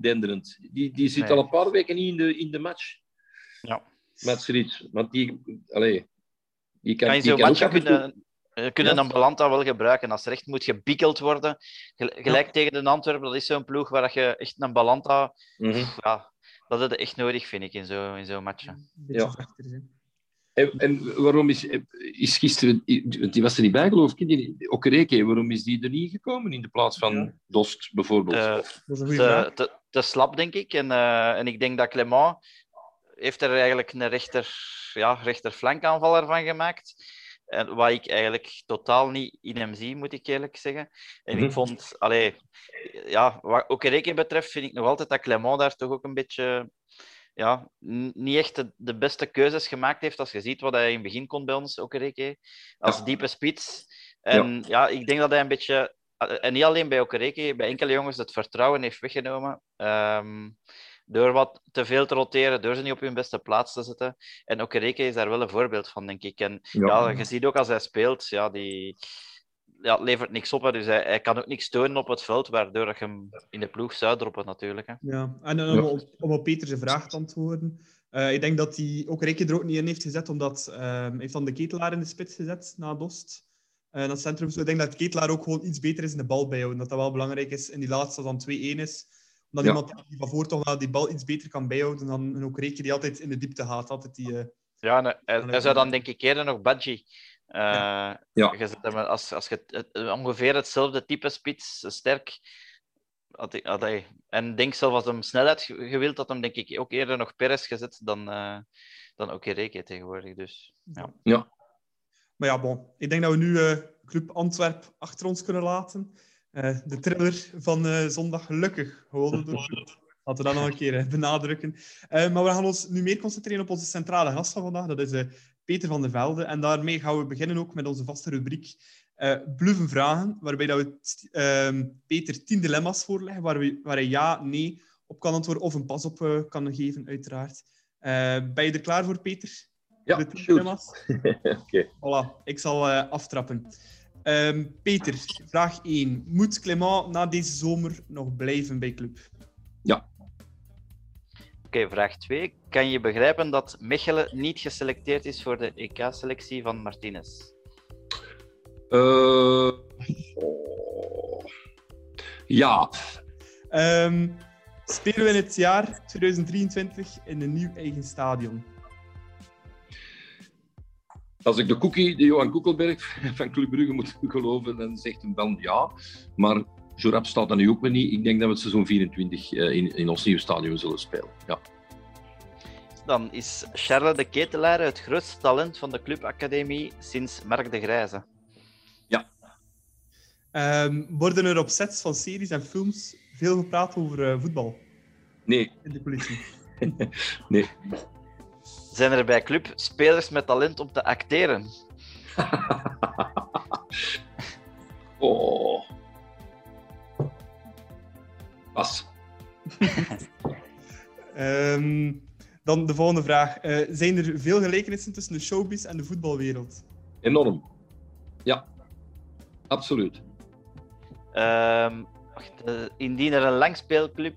denderend. Die, die zit Nee. al een paar weken niet in de, in de match. Ja. Met Rits. Want die... Allee, die kan, Kan je die zo'n match kunnen, kunnen Ja. een Balanta wel gebruiken. Als er echt moet gebikkeld worden, gel- gelijk tegen de Antwerpen, dat is zo'n ploeg waar je echt een Balanta... Mhm. Ja, dat is echt nodig, vind ik, in zo'n in zo'n match. Ja. En, en waarom is, is gisteren, want die was er niet bij geloof ik, die- Okereke, waarom is die er niet gekomen in de plaats van Ja. Dost bijvoorbeeld? Eh, Dat is een goede vraag. te, te, te slap, denk ik. En, eh, en ik denk dat Clement heeft er eigenlijk een rechter, ja, rechterflankaanvaller van gemaakt. En wat ik eigenlijk totaal niet in hem zie, moet ik eerlijk zeggen. En Mhm. ik vond, allee, ja, wat Okereke betreft, vind ik nog altijd dat Clement daar toch ook een beetje, ja, niet echt de, de beste keuzes gemaakt heeft. Als je ziet wat hij in het begin kon bij ons, Okereke, als Ja. diepe spits. En ja. ik denk dat hij een beetje, en niet alleen bij Okereke, bij enkele jongens het vertrouwen heeft weggenomen. Ehm, door wat te veel te roteren, door ze niet op hun beste plaats te zetten. En Okereke is daar wel een voorbeeld van, denk ik. En ja, je ziet ook als hij speelt, ja, die ja, levert niks op. Hè. Dus hij, hij kan ook niks tonen op het veld, waardoor je hem in de ploeg zou droppen, natuurlijk. Hè. Ja, en eh, om, op, om op Peter zijn vraag te antwoorden. eh, ik denk dat hij ook Rijke er ook niet in heeft gezet, omdat ehm, hij heeft dan de ketelaar in de spits gezet na Dost. En dat centrum. Dus ik denk dat de ketelaar ook gewoon iets beter is in de bal bijhouden. Dat dat wel belangrijk is in die laatste als dan 2-1 is. Omdat Ja. iemand die van voor toch wel die bal iets beter kan bijhouden dan een ook Rijke die altijd in de diepte gaat. Altijd die, eh, Ja, en hij, zou dan denk ik eerder nog Badji. eh Ja. je zet hem als, als je ongeveer hetzelfde type spits, sterk. Had hij, en ik denk zelf als hem snelheid ge- gewild had, hem denk ik ook eerder nog Perez gezet dan, eh dan ook Reke tegenwoordig. Dus, ja. Maar ja, bon. Ik denk dat we nu eh, Club Antwerp achter ons kunnen laten. Eh, de thriller van eh, zondag gelukkig gewonnen door Club. Laten we dat nog een keer eh, benadrukken. Maar we gaan ons nu meer concentreren op onze centrale gast van vandaag. Dat is Peter van der Velde. En daarmee gaan we beginnen ook met onze vaste rubriek Bluffen Vragen. Waarbij dat we ehm, Peter tien dilemma's voorleggen waar, we, waar hij ja, nee op kan antwoorden. Of een pas op kan geven, uiteraard. Ben je er klaar voor, Peter? Ja, de tien dilemma's? Oké. Voilà, ik zal aftrappen. Ehm, Peter, vraag 1. Moet Clément na deze zomer nog blijven bij club? Oké, vraag 2. Kan je begrijpen dat Mechelen niet geselecteerd is voor de EK-selectie van Martinez? Eh, oh. Ja, Ehm, spelen we in het jaar 2023 in een nieuw eigen stadion? Als ik de cookie, de Johan Koekelberg van Club Brugge moet geloven, dan zegt hem dan ja. Maar zo rap staat dat nu ook weer niet. Ik denk dat we het seizoen 24 eh, in, in ons nieuwe stadion zullen spelen. Ja. Dan is Charles de Ketelaar het grootste talent van de clubacademie sinds Mark de Grijze. Ehm, worden er op sets van series en films veel gepraat over eh, voetbal Nee, in de politie? nee. Zijn er bij club spelers met talent om te acteren? oh. Pas. Ehm, dan de volgende vraag. Eh, zijn er veel gelijkenissen tussen de showbiz en de voetbalwereld? Enorm. Ja, absoluut. Ehm, wacht, eh, indien er een langspeelclub,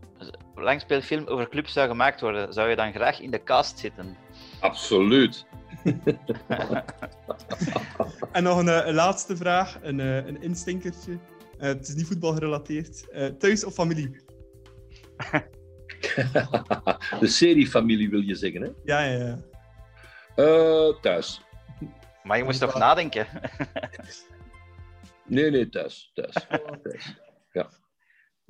langspeelfilm over club zou gemaakt worden, zou je dan graag in de cast zitten? Absoluut. En nog een, eh, een laatste vraag, een, eh, een instinkertje. Eh, het is niet voetbalgerelateerd. Eh thuis of familie? De seriefamilie wil je zeggen, hè? Ja, ja, ja. Eh, thuis. Maar je moest toch nadenken? Nee, nee, thuis. Thuis. thuis.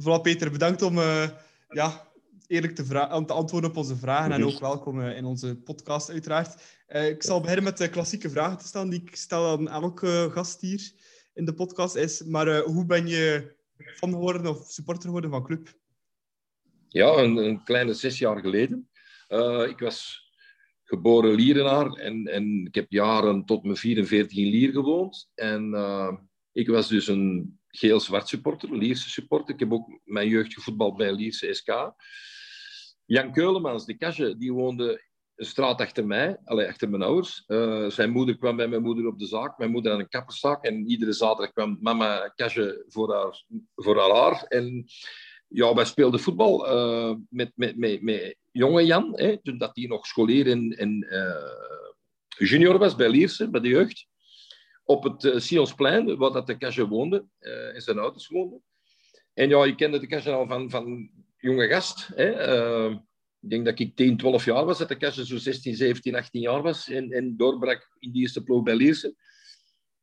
Voilà, Peter, bedankt om eh, ja, eerlijk te, te antwoorden op onze vragen. En ook welkom eh, in onze podcast, uiteraard. Eh, ik zal beginnen met de klassieke vragen te stellen die ik stel aan elke gast hier in de podcast. Is, maar eh, hoe ben je fan geworden of supporter geworden van club? Ja, een, een kleine zes jaar geleden. Ik was geboren Lierenaar en, en ik heb jaren tot mijn 44 in Lier gewoond. En ik was dus een geel-zwart supporter, Lierse supporter. Ik heb ook mijn jeugd gevoetbald bij Lierse SK. Jan Keulemans, de Kasje, die woonde een straat achter mij, allee, achter mijn ouders. Eh, zijn moeder kwam bij mijn moeder op de zaak. Mijn moeder had een kapperszaak en iedere zaterdag kwam mama Kasje voor haar, voor haar haar. En ja, wij speelden voetbal eh, met, met, met, met jonge Jan, hè, toen dat hij nog scholier en, eh, junior was bij Lierse, bij de jeugd. Op het Sionsplein, waar dat de Kasje woonde, en zijn ouders woonden. En ja, je kende de Kasje al van, van jonge gast. Hè. Eh, ik denk dat ik 10, 12 jaar was, dat de zo 16, 17, 18 jaar was en, doorbrak in die eerste ploeg bij Lierse.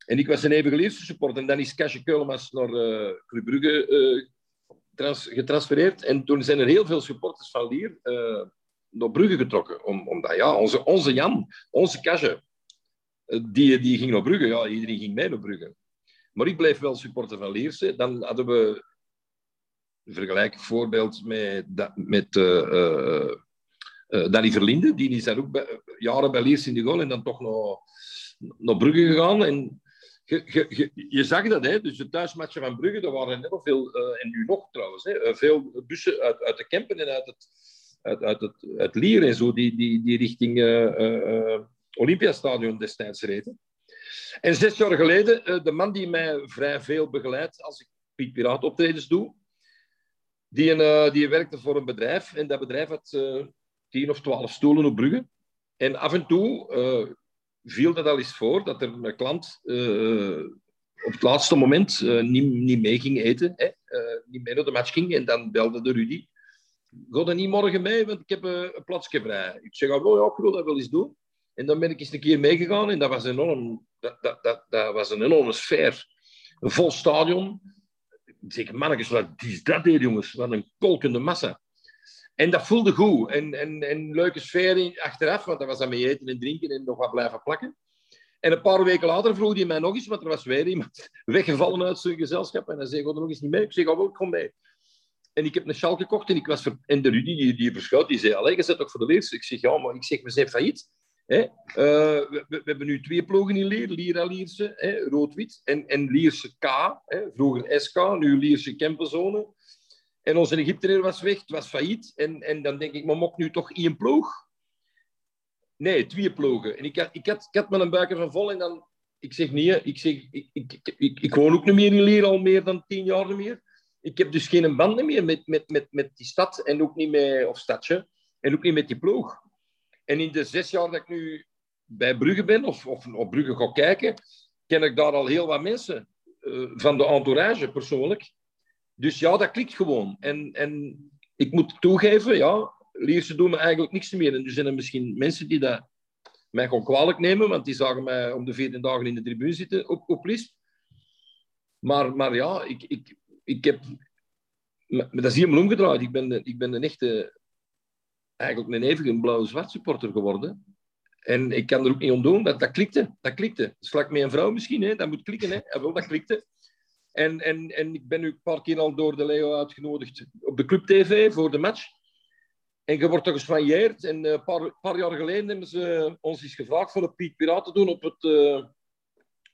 En ik was een eeuwige Lierse supporter. En dan is Kasje Keulemans naar eh Club Brugge eh, trans- getransfereerd. En toen zijn er heel veel supporters van Lier eh, naar Brugge getrokken. Om, omdat ja, onze, onze Jan, onze Kasje, die, die ging naar Brugge. Ja, iedereen ging mee naar Brugge. Maar ik bleef wel supporter van Lierse. Dan hadden we een vergelijkbaar voorbeeld met, met eh, eh, eh, Danny Verlinde. Die is daar ook jaren bij Lierse in de goal en dan toch naar, naar Brugge gegaan. En je, je, zag dat, hè? dus de thuismatchen van Brugge, daar waren heel veel, en nu nog trouwens, hè? veel bussen uit, uit de Kempen en uit het, uit, uit het Lier en zo, die, die, die richting Olympiastadion destijds reden. En zes jaar geleden, de man die mij vrij veel begeleidt als ik Piet Piraat optredens doe, die, eh, die werkte voor een bedrijf en dat bedrijf had eh, tien of twaalf stoelen op Brugge. En af en toe eh, viel dat al eens voor dat er een klant op het laatste moment niet, niet mee ging eten, niet mee naar de match ging. En dan belde de Rudy. Ga er niet morgen mee, want ik heb een plaatsje vrij. Ik zeg, oh, ja, ik wil dat wel eens doen. En dan ben ik eens een keer meegegaan en dat was, enorm, dat, dat, dat, dat was een enorme sfeer. Een vol stadion. Ik zeg, mannetjes, wat is dat hier, jongens? Wat een kolkende massa. En dat voelde goed. En, en, en leuke sfeer achteraf, want dat was aan mee eten en drinken en nog wat blijven plakken. En een paar weken later vroeg hij mij nog eens, want er was weer iemand weggevallen uit zijn gezelschap. En hij zei, ga er nog eens niet mee? Ik zeg, oh, wel, ik kom mee. En ik heb een sjaal gekocht en ik was... Ver... De Rudy, die, die verschoot, die zei, allee, je zit toch voor de leers? Ik zeg, ja, maar ik zeg, we zijn failliet. Hè? Eh, we, we- hebben nu twee ploegen in Leer, Lier en Lierse, rood-wit. En, en Lierse K, hè? vroeger SK, nu Lierse Kempenzone. En onze Egyptenaar was weg, het was failliet. En, en dan denk ik, maar mocht nu toch één ploeg? Nee, twee ploegen. En ik had, ik had, ik had me een buiker van vol en dan... Ik zeg nee, ik, zeg, ik, ik, ik, woon ook niet meer in Leer, al meer dan tien jaar meer. Ik heb dus geen band meer met, met, met, met die stad en ook niet met... Of stadje. En ook niet met die ploeg. En in de zes jaar dat ik nu bij Brugge ben, of, of op Brugge ga kijken, ken ik daar al heel wat mensen eh, van de entourage persoonlijk. Dus ja, dat klikt gewoon. En, en ik moet toegeven, ja, Lierse doen me eigenlijk niks meer. En er zijn er misschien mensen die dat mij gewoon kwalijk nemen, want die zagen mij om de veertien dagen in de tribune zitten op, op list. Maar, maar ja, ik, ik, ik heb... Dat is helemaal omgedraaid. Ik ben, ik ben een echte... Eigenlijk een eeuwige blauw-zwart supporter geworden. En ik kan er ook niet om doen. Dat, dat klikte. Dat klikte. Slak met een vrouw misschien. Hè. Dat moet klikken. Hè. Ja, wel, dat klikte. En, en, en ik ben nu een paar keer al door de Leo uitgenodigd op de Club TV voor de match. En je wordt toch gesvanjeerd. En een paar, paar jaar geleden hebben ze ons eens gevraagd voor een Piet Piraten doen op, het, uh,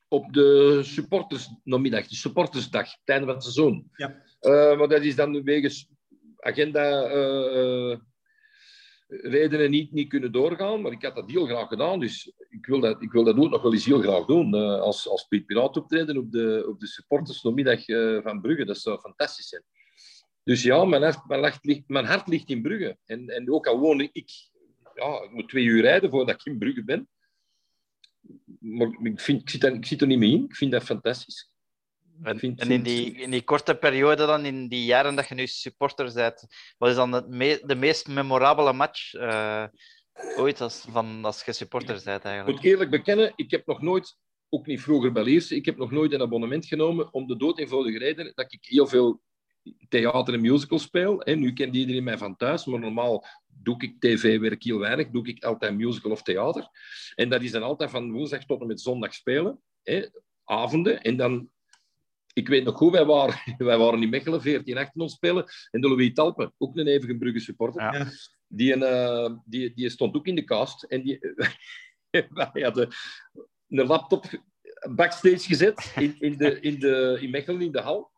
op de supportersnamiddag, de supportersdag, het einde van het seizoen. Ja. Uh, maar dat is dan wegens agenda uh, redenen niet, niet kunnen doorgaan. Maar ik had dat heel graag gedaan. Dus ik wil dat, ik wil dat ook nog wel eens heel graag doen. als, als Piet Piraat optreden op de, op de supportersnamiddag van Brugge. Dat zou fantastisch zijn. Dus ja, mijn hart, mijn, hart ligt, mijn hart ligt in Brugge. En, en ook al woon ik... Ja, ik moet twee uur rijden voordat ik in Brugge ben. Maar ik, vind, ik, zit er, ik zit er niet mee in. Ik vind dat fantastisch. En, vind, en in, die, in die korte periode dan, in die jaren dat je nu supporter bent, wat is dan het me, de meest memorabele match uh, ooit als, van, als je supporter bent eigenlijk? Ik moet eerlijk bekennen, ik heb nog nooit, ook niet vroeger bij ik heb nog nooit een abonnement genomen om de dood eenvoudige reden dat ik heel veel theater en musical speel. En nu kent iedereen mij van thuis, maar normaal doe ik tv-werk heel weinig. Doe ik altijd musical of theater. En dat is dan altijd van woensdag tot en met zondag spelen. Hè, avonden. En dan... Ik weet nog goed, wij waren, wij waren in Mechelen 14 achter ons spelen. En de Louis Talpen, ook een eeuwige Brugge supporter. Ja. Die, een, uh, die, die stond ook in de cast. En die, wij hadden een laptop backstage gezet in, in, de, in, de, in Mechelen, in de hal.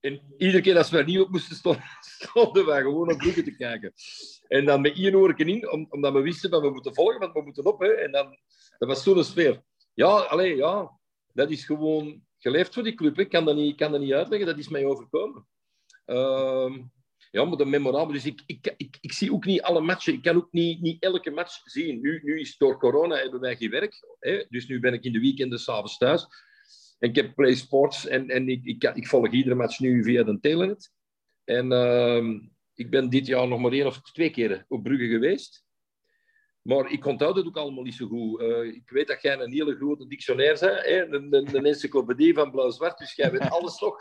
En iedere keer als we er niet op moesten, stonden, stonden wij gewoon op Brugge te kijken. En dan met één oorken in, omdat we wisten dat we moeten volgen, want we moeten op. Hè. En dan, dat was zo'n sfeer. Ja, alleen ja, dat is gewoon geleefd voor die club. Ik kan dat niet, kan dat niet uitleggen, dat is mij overkomen. Uh, ja, maar de memorabel. Dus ik, ik, ik, ik, zie ook niet alle matchen. Ik kan ook niet, niet elke match zien. Nu, nu is door corona hebben wij geen werk. Hè. Dus nu ben ik in de weekenden s'avonds thuis. En ik heb Play Sports en, en ik, ik, ik volg iedere match nu via de Telenet. En uh, ik ben dit jaar nog maar één of twee keer op Brugge geweest. Maar ik onthoud het ook allemaal niet zo goed. Uh, ik weet dat jij een hele grote dictionair bent, hè? Een, een, een encyclopedie van blauw-zwart, dus jij weet alles nog.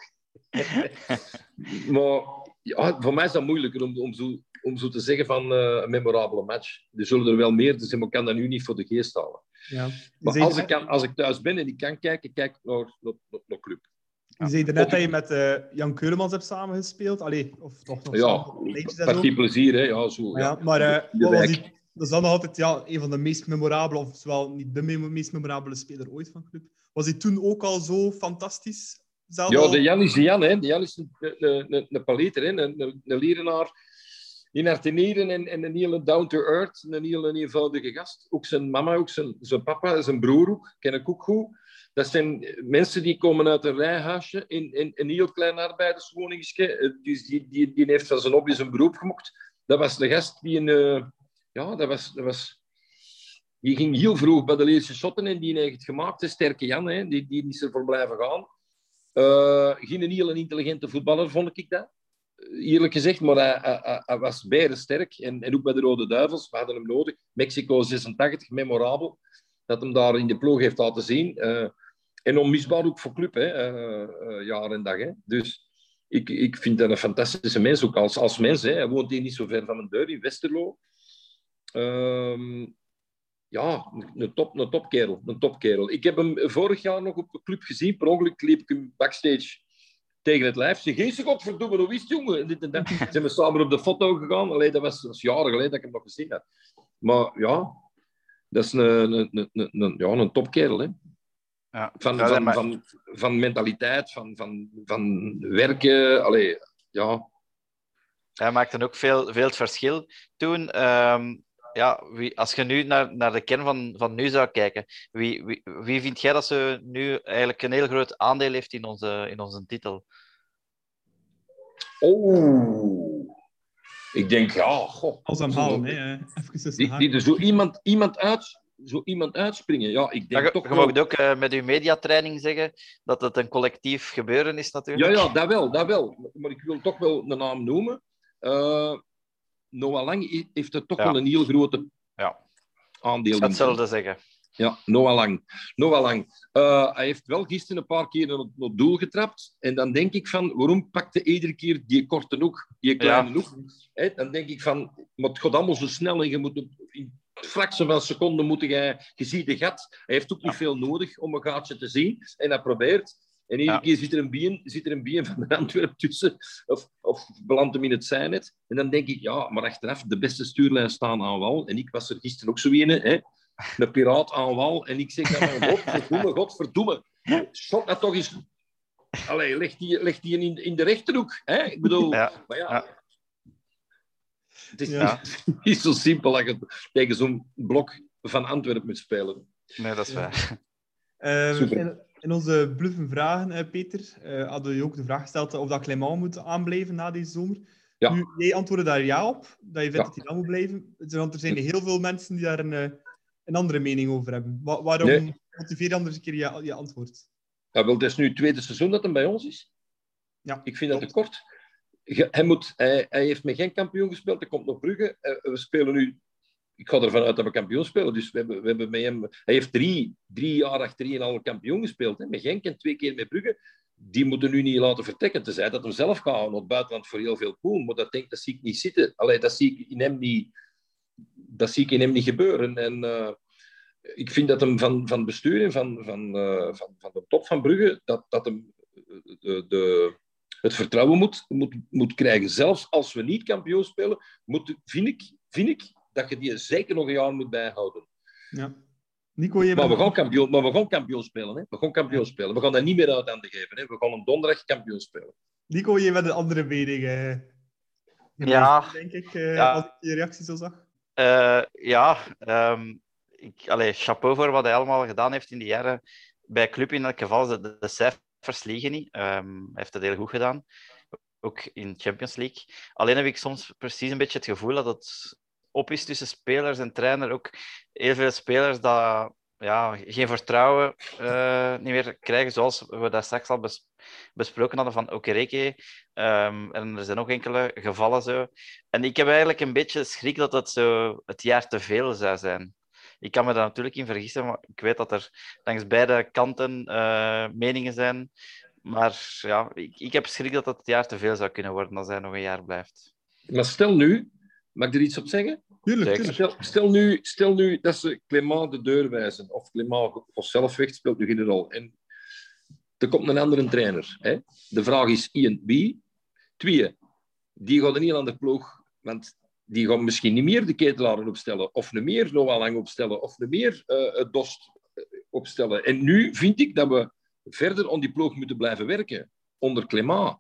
maar ja, voor mij is dat moeilijker om, om, zo, om zo te zeggen van uh, een memorabele match. Er zullen er wel meer zijn, maar ik kan dat nu niet voor de geest halen. Ja. Maar als ik, kan, als ik thuis ben en ik kan kijken, kijk ik naar, naar, naar club. Je zei net dat je met uh, Jan Keulemans hebt samengespeeld. Allee, of toch nog Ja, partij plezier, hè. Ja, zo, ja. ja maar uh, was die, dat is dan nog altijd ja, een van de meest memorabele, of zowel niet de meest memorabele speler ooit van club. Was hij toen ook al zo fantastisch? Zelf ja, de Jan is de Jan, hè. De Jan is een, een, een, een paleter, hè. Een, een, een Lierenaar in Artenieren en, en een hele down-to-earth, een hele eenvoudige gast. Ook zijn mama, ook zijn, zijn papa, zijn broer ook, ken ik ook goed. Dat zijn mensen die komen uit een rijhuisje in, in, een heel klein arbeiderswoningje. Dus die, die, die heeft van zijn hobby zijn beroep gemokt. Dat was de gast die een... Ja, dat was... Dat was die ging heel vroeg bij de Leerse Schotten en die heeft het gemaakt. De sterke Jan, hè, die, die is ervoor blijven gaan. Uh, geen een hele intelligente voetballer, vond ik dat eerlijk gezegd, maar hij, hij, was sterk. En, en ook bij de Rode Duivels, we hadden hem nodig. Mexico 86, memorabel. Dat hem daar in de ploeg heeft laten zien. Uh, en onmisbaar ook voor club, hè, uh, jaar en dag. Hè. Dus ik, ik vind dat een fantastische mens, ook als, als mens. Hè. Hij woont hier niet zo ver van mijn deur, in Westerlo. Ehm, ja, een, top, een topkerel. Een topkerel. Ik heb hem vorig jaar nog op de club gezien. Per ongeluk liep ik hem backstage tegen het lijf. Ze geen godverdomme, hoe is het, jongen? Dit en dat. Zijn we samen op de foto gegaan. Allee, dat, was, dat was jaren geleden dat ik hem nog gezien had. Maar ja, dat is een, een, een, een, ja, een topkerel. Hè. Ja, van, van, maar... van, van, mentaliteit, van, van, van werken. Allee, ja. Hij maakte ook veel, veel het verschil toen. Um, ja, wie, als je nu naar, naar de kern van, van nu zou kijken, wie, wie, wie vind jij dat ze nu eigenlijk een heel groot aandeel heeft in onze, in onze titel? Oh, ik denk, ja, goh. Als hè. Die, die er zo iemand, iemand uit, zo iemand uitspringen. Ja, ik Ja, denk je, toch je mag ook eh, met uw mediatraining zeggen dat het een collectief gebeuren is Ja, natuurlijk. ja, dat wel, dat wel. Maar ik wil toch wel een naam noemen. Eh, Noah Lang heeft er toch Ja. wel een heel grote Ja. aandeel in. hetzelfde zeggen. Ja, Noah Lang. Noah Lang. Eh, hij heeft wel gisteren een paar keer op het doel getrapt. En dan denk ik van, waarom pakte iedere keer die korte hoek, die kleine Ja. hoek? Hè, dan denk ik van, maar het gaat allemaal zo snel en je moet op, in fractie van seconden moet jij, je ziet de gat. Hij heeft ook niet veel nodig om een gaatje te zien. En hij probeert. En iedere Ja. keer zit er een bien, zit er een bien van de Antwerp tussen. Of, of belandt hem in het zijnet. En dan denk ik, ja, maar achteraf, de beste stuurlijn staan aan wal. En ik was er gisteren ook zo een, hè. Een piraat aan wal. En ik zeg dan godverdomme, godverdomme. Schot dat toch eens... Allee, leg die, leg die in, in de rechterhoek. Hè? Ik bedoel, Ja. maar ja... Ja. Het is Ja. niet, niet zo simpel dat je tegen zo'n blok van Antwerpen moet spelen. Nee, dat is waar. Ehm, Super. in, in onze bluffen vragen, eh, Peter, eh, hadden je ook de vraag gesteld of dat Clément moet aanblijven na deze zomer. Ja. Nu, jij antwoordde daar ja op, dat je vindt Ja. dat hij dan moet blijven. Want er zijn heel veel mensen die daar een, eh, een andere mening over hebben. Wa- waarom Nee. motiveer je anders een keer je, je antwoord? Ja, wel, het is nu het tweede seizoen dat hij bij ons is. Ja, Ik vind dat te kort. Hij, moet, hij, hij heeft met geen kampioen gespeeld. Hij komt nog Brugge. We spelen nu... Ik ga ervan uit dat we kampioen spelen. Dus we hebben, we hebben met hem... Hij heeft drie, drie jaar achterin al kampioen gespeeld. Hè? Met Genk en twee keer met Brugge. Die moeten nu niet laten vertrekken. Tenzij dat hij zelf gaat naar het buitenland voor heel veel poen. Maar dat, denk, dat zie ik niet zitten. Allee, dat zie ik in hem niet... Dat zie ik in hem niet gebeuren. En... eh, ik vind dat hem van, van bestuur en van, van, eh, van, van de top van Brugge, dat, dat hem eh, de, de, het vertrouwen moet, moet, moet krijgen. Zelfs als we niet kampioen spelen, moet, vind, ik, vind ik dat je die zeker nog een jaar moet bijhouden. Ja. Nico, jij Maar we gaan kampioen, maar we gaan kampioen spelen. Hè? We gaan kampioen spelen. We gaan dat niet meer uit handen geven. Hè? We gaan een donderdag kampioen spelen. Nico, jij bent een andere mening. Ja. Denk ik, eh, Ja. als ik je reactie zo zag. Eh, ja, ehm, ik, allee, chapeau voor wat hij allemaal gedaan heeft in die jaren. Bij Club in elk geval, de, de cijfers liegen niet. Ehm, hij heeft het heel goed gedaan. Ook in Champions League. Alleen heb ik soms precies een beetje het gevoel dat het op is tussen spelers en trainer. Ook heel veel spelers dat ja, geen vertrouwen eh, niet meer krijgen, zoals we dat straks al bes- besproken hadden van Okereke. Ehm, en er zijn nog enkele gevallen zo. En ik heb eigenlijk een beetje schrik dat dat zo het jaar te veel zou zijn. Ik kan me daar natuurlijk in vergissen, maar ik weet dat er langs beide kanten eh, meningen zijn. Maar ja, ik, ik heb schrik dat dat het jaar te veel zou kunnen worden als hij nog een jaar blijft. Maar stel nu, mag ik er iets op zeggen? Tuurlijk. Stel, stel, nu, stel nu dat ze Clément de deur wijzen, of Clément of zelf weg speelt nu geen rol. En er komt een andere trainer. Hè? De vraag is Ian wie? Twee, die gaat een heel andere ploeg, want die gaan misschien niet meer de ketelaren opstellen, of niet meer Noah Lang opstellen, of niet meer eh, het Dost eh, opstellen. En nu vind ik dat we verder aan die ploeg moeten blijven werken, onder Clément.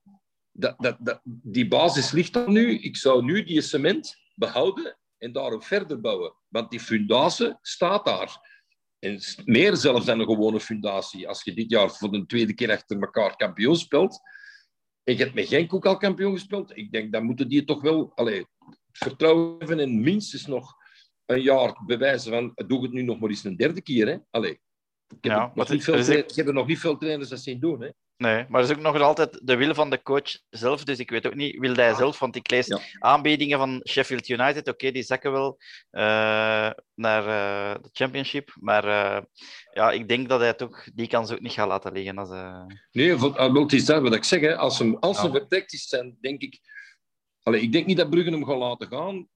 Dat, dat, dat, die basis ligt er nu. Ik zou nu die cement behouden en daarop verder bouwen. Want die fundatie staat daar. En meer zelfs dan een gewone fundatie. Als je dit jaar voor de tweede keer achter elkaar kampioen speelt, en je hebt met Genk ook al kampioen gespeeld, ik denk, dan moeten die toch wel allee, vertrouwen hebben en minstens nog een jaar bewijzen van, doe het nu nog maar eens een derde keer. Hè? Allee. Ik heb, Ja, er nog niet veel ik heb er nog niet veel trainers dat zien doen. Hè? Nee, maar er is ook nog altijd de wil van de coach zelf. Dus ik weet ook niet, wil hij zelf? Want ik lees Ja. aanbiedingen van Sheffield United. Oké, die zakken wel eh, naar eh, de Championship. Maar eh, ja, ik denk dat hij toch die kans ook niet gaat laten liggen. Als, Nee, het is dat wat ik zeg. Hè. Als hem, als Ja. hem vertrekt is, dan denk ik... Allee, ik denk niet dat Brugge hem gaat laten gaan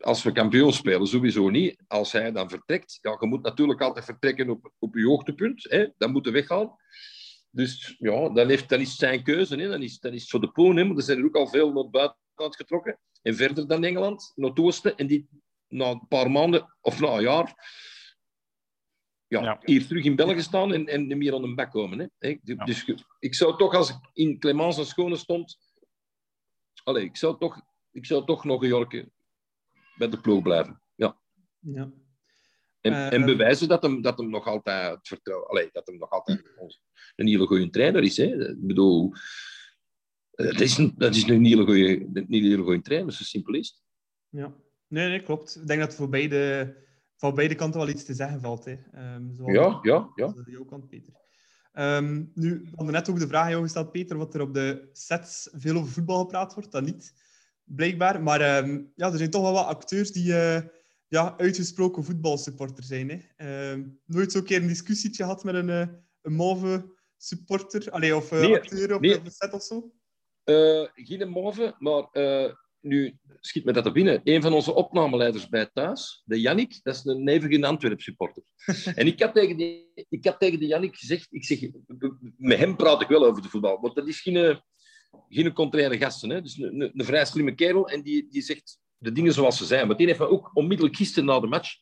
als we kampioen spelen. Sowieso niet. Als hij dan vertrekt... Ja, je moet natuurlijk altijd vertrekken op, op je hoogtepunt. Hè. Dan moet hij weggaan. Dus ja, dan, heeft, dan is zijn keuze. Hè. Dan, is, dan is het voor de poon. Hè. Maar er zijn er ook al veel naar het buitenland getrokken. En verder dan Engeland, naar het oosten. En die na een paar maanden, of na een jaar... Ja, Ja. hier terug in België staan en, en niet meer aan de bek komen. Hè. Ja. Dus ik zou toch, als ik in Clemens en Schone stond... Allee, ik zou toch, ik zou toch nog een jaar bij de ploeg blijven. Ja. Ja. En, Eh, en bewijzen dat hem, dat hem nog altijd het vertrouwen... Allee, dat hem nog altijd ons- een hele goede trainer is. Hè. Ik bedoel... eh, Dat is, een, dat is een hele goede, een hele goede trainer, zo simpel is het. Ja. Nee, nee, klopt. Ik denk dat voor beide, van beide kanten wel iets te zeggen valt. Hè. Um, ja, ja, ja. jouw kant, Peter. Um, nu, we hadden net ook de vraag aan jou gesteld, Peter, wat er op de sets veel over voetbal gepraat wordt. Dat niet, blijkbaar. Maar um, ja, er zijn toch wel wat acteurs die uh, ja, uitgesproken voetbalsupporter zijn. Hè. Um, nooit zo'n keer een discussietje gehad met een, uh, een mauve supporter? Allee, of uh, Nee, acteur op nee. de set of zo? Eh, geen mauve, maar eh, nu schiet me dat er binnen. Een van onze opnameleiders bij thuis, de Jannik, dat is een nevige Antwerp supporter. en ik had, tegen die, ik had tegen de Jannik gezegd, ik zeg, met hem praat ik wel over de voetbal, want dat is geen, eh, geen contraire gasten. Hè? Dus een, een, een vrij slimme kerel en die, die zegt de dingen zoals ze zijn. Die heeft me ook onmiddellijk gisteren na de match,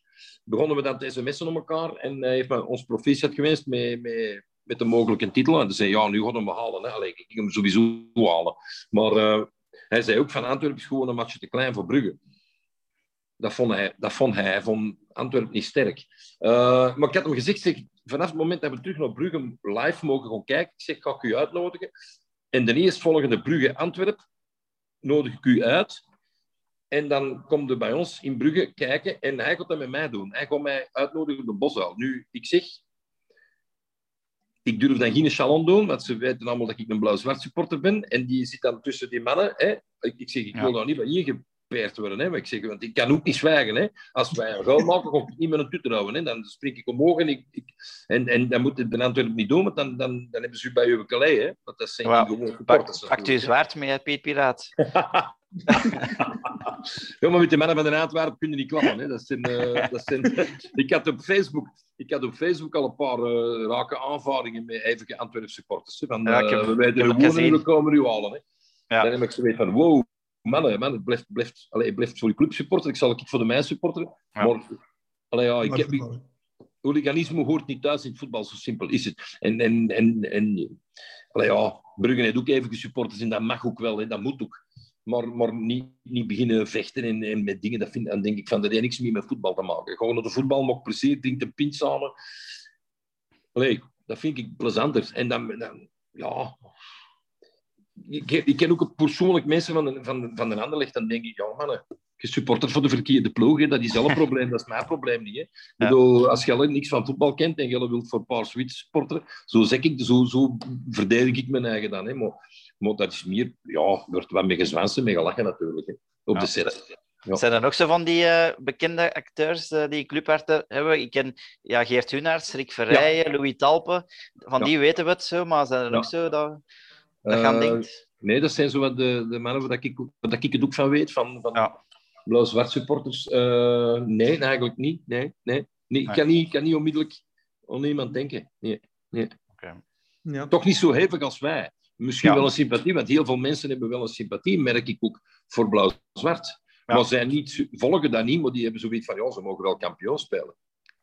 begonnen we dan te sms'en om elkaar en hij heeft me ons proficiat gewenst met... met met de mogelijke titel. En ze zei, ja, nu gaan we hem halen. Hè. Allee, ik ging hem sowieso halen. Maar uh, hij zei ook van Antwerpen is gewoon een matchje te klein voor Brugge. Dat vond hij. Dat vond hij. Vond Antwerpen niet sterk. Uh, maar ik had hem gezegd, zeg, vanaf het moment dat we terug naar Brugge live mogen gaan kijken, ik zeg, ga ik u uitnodigen. En de eerstvolgende Brugge-Antwerp nodig ik u uit. En dan komt hij bij ons in Brugge kijken en hij gaat dat met mij doen. Hij gaat mij uitnodigen op de Bosuil. Nu, ik zeg, ik durf dan geen chalon doen, want ze weten allemaal dat ik een blauw-zwart supporter ben. En die zit dan tussen die mannen. Hè. Ik, ik zeg, ik wil nou niet bij hier gepeerd worden. Hè. Maar ik zeg, want ik kan ook niet zwijgen. Hè. Als wij een goal maken, ga ik niet met een tutter houden. Hè. Dan spring ik omhoog en, ik, ik, en, en dan moet het de Antwerpen niet doen, want dan, dan, dan hebben ze u bij uw. Hè. Want dat zijn Wow. die gewoon Pak, supporters. pakt u zwaard mee, Piet Piraat. Ja, maar met de mannen van de Antwerpen kunnen niet klappen. Hè. Dat zijn, uh, dat zijn... ik, had op Facebook, ik had op Facebook al een paar uh, rake aanvaringen met even Antwerp supporters. Hè. Van, Ja, ik heb- uh, ik heb de het woorden, gezien. we komen u halen. Hè. Ja. Dan heb ik zoiets van, wow, mannen, mannen blijft, blijft, allee, blijft voor je club supporter. Ik zal ik voor de mij supporteren. Ja. Maar, allee, ja, ik heb, hooliganisme hoort niet thuis in het voetbal, zo simpel is het. En, en, en, en allee, ja, Brugge heeft ook even supporters en dat mag ook wel, hè, dat moet ook. Maar, maar niet, niet beginnen vechten en, en met dingen, dat vind, dan denk ik van, dat heeft niks meer met voetbal te maken. Gewoon naar de voetbal, maak plezier, drink een pint samen. Allee, dat vind ik plezanter. En dan, dan ja... Ik, ik ken ook persoonlijk mensen van de, van, de- van de dan denk ik, ja mannen, je supporter voor de verkeerde ploeg, hè. dat is wel een probleem, dat is mijn probleem niet. Hè. Ik Ja. bedoel, als je alleen niks van voetbal kent en je wilt voor Paars Wit supporteren, zo, zeg ik, zo, zo verdedig ik mijn eigen dan. Hè. Maar, maar dat is meer, ja, wordt wat mee gezwansen, mee gelachen natuurlijk, hè. op Ja. de set. Ja. Zijn er nog zo van die eh, bekende acteurs eh, die clubharten hebben? Ik ken ja, Geert Hunaerts, Rick Verrijen, Louis Talpe. Van Ja. die weten we het zo, maar zijn er Ja. nog zo dat, dat je aan Eh, denkt? Nee, dat zijn zo wat de, de mannen waar ik, waar ik het ook van weet, van, van Ja. blauw-zwart supporters. Eh, nee, eigenlijk niet. Nee, nee. nee ik, Nee. kan niet, ik kan niet onmiddellijk aan iemand denken. Nee. Ja. Toch niet zo hevig als wij. Misschien Ja. wel een sympathie, want heel veel mensen hebben wel een sympathie, merk ik ook, voor blauw-zwart. Ja. Maar zij niet, volgen dat niet, maar die hebben zoiets van, ja, ze mogen wel kampioen spelen.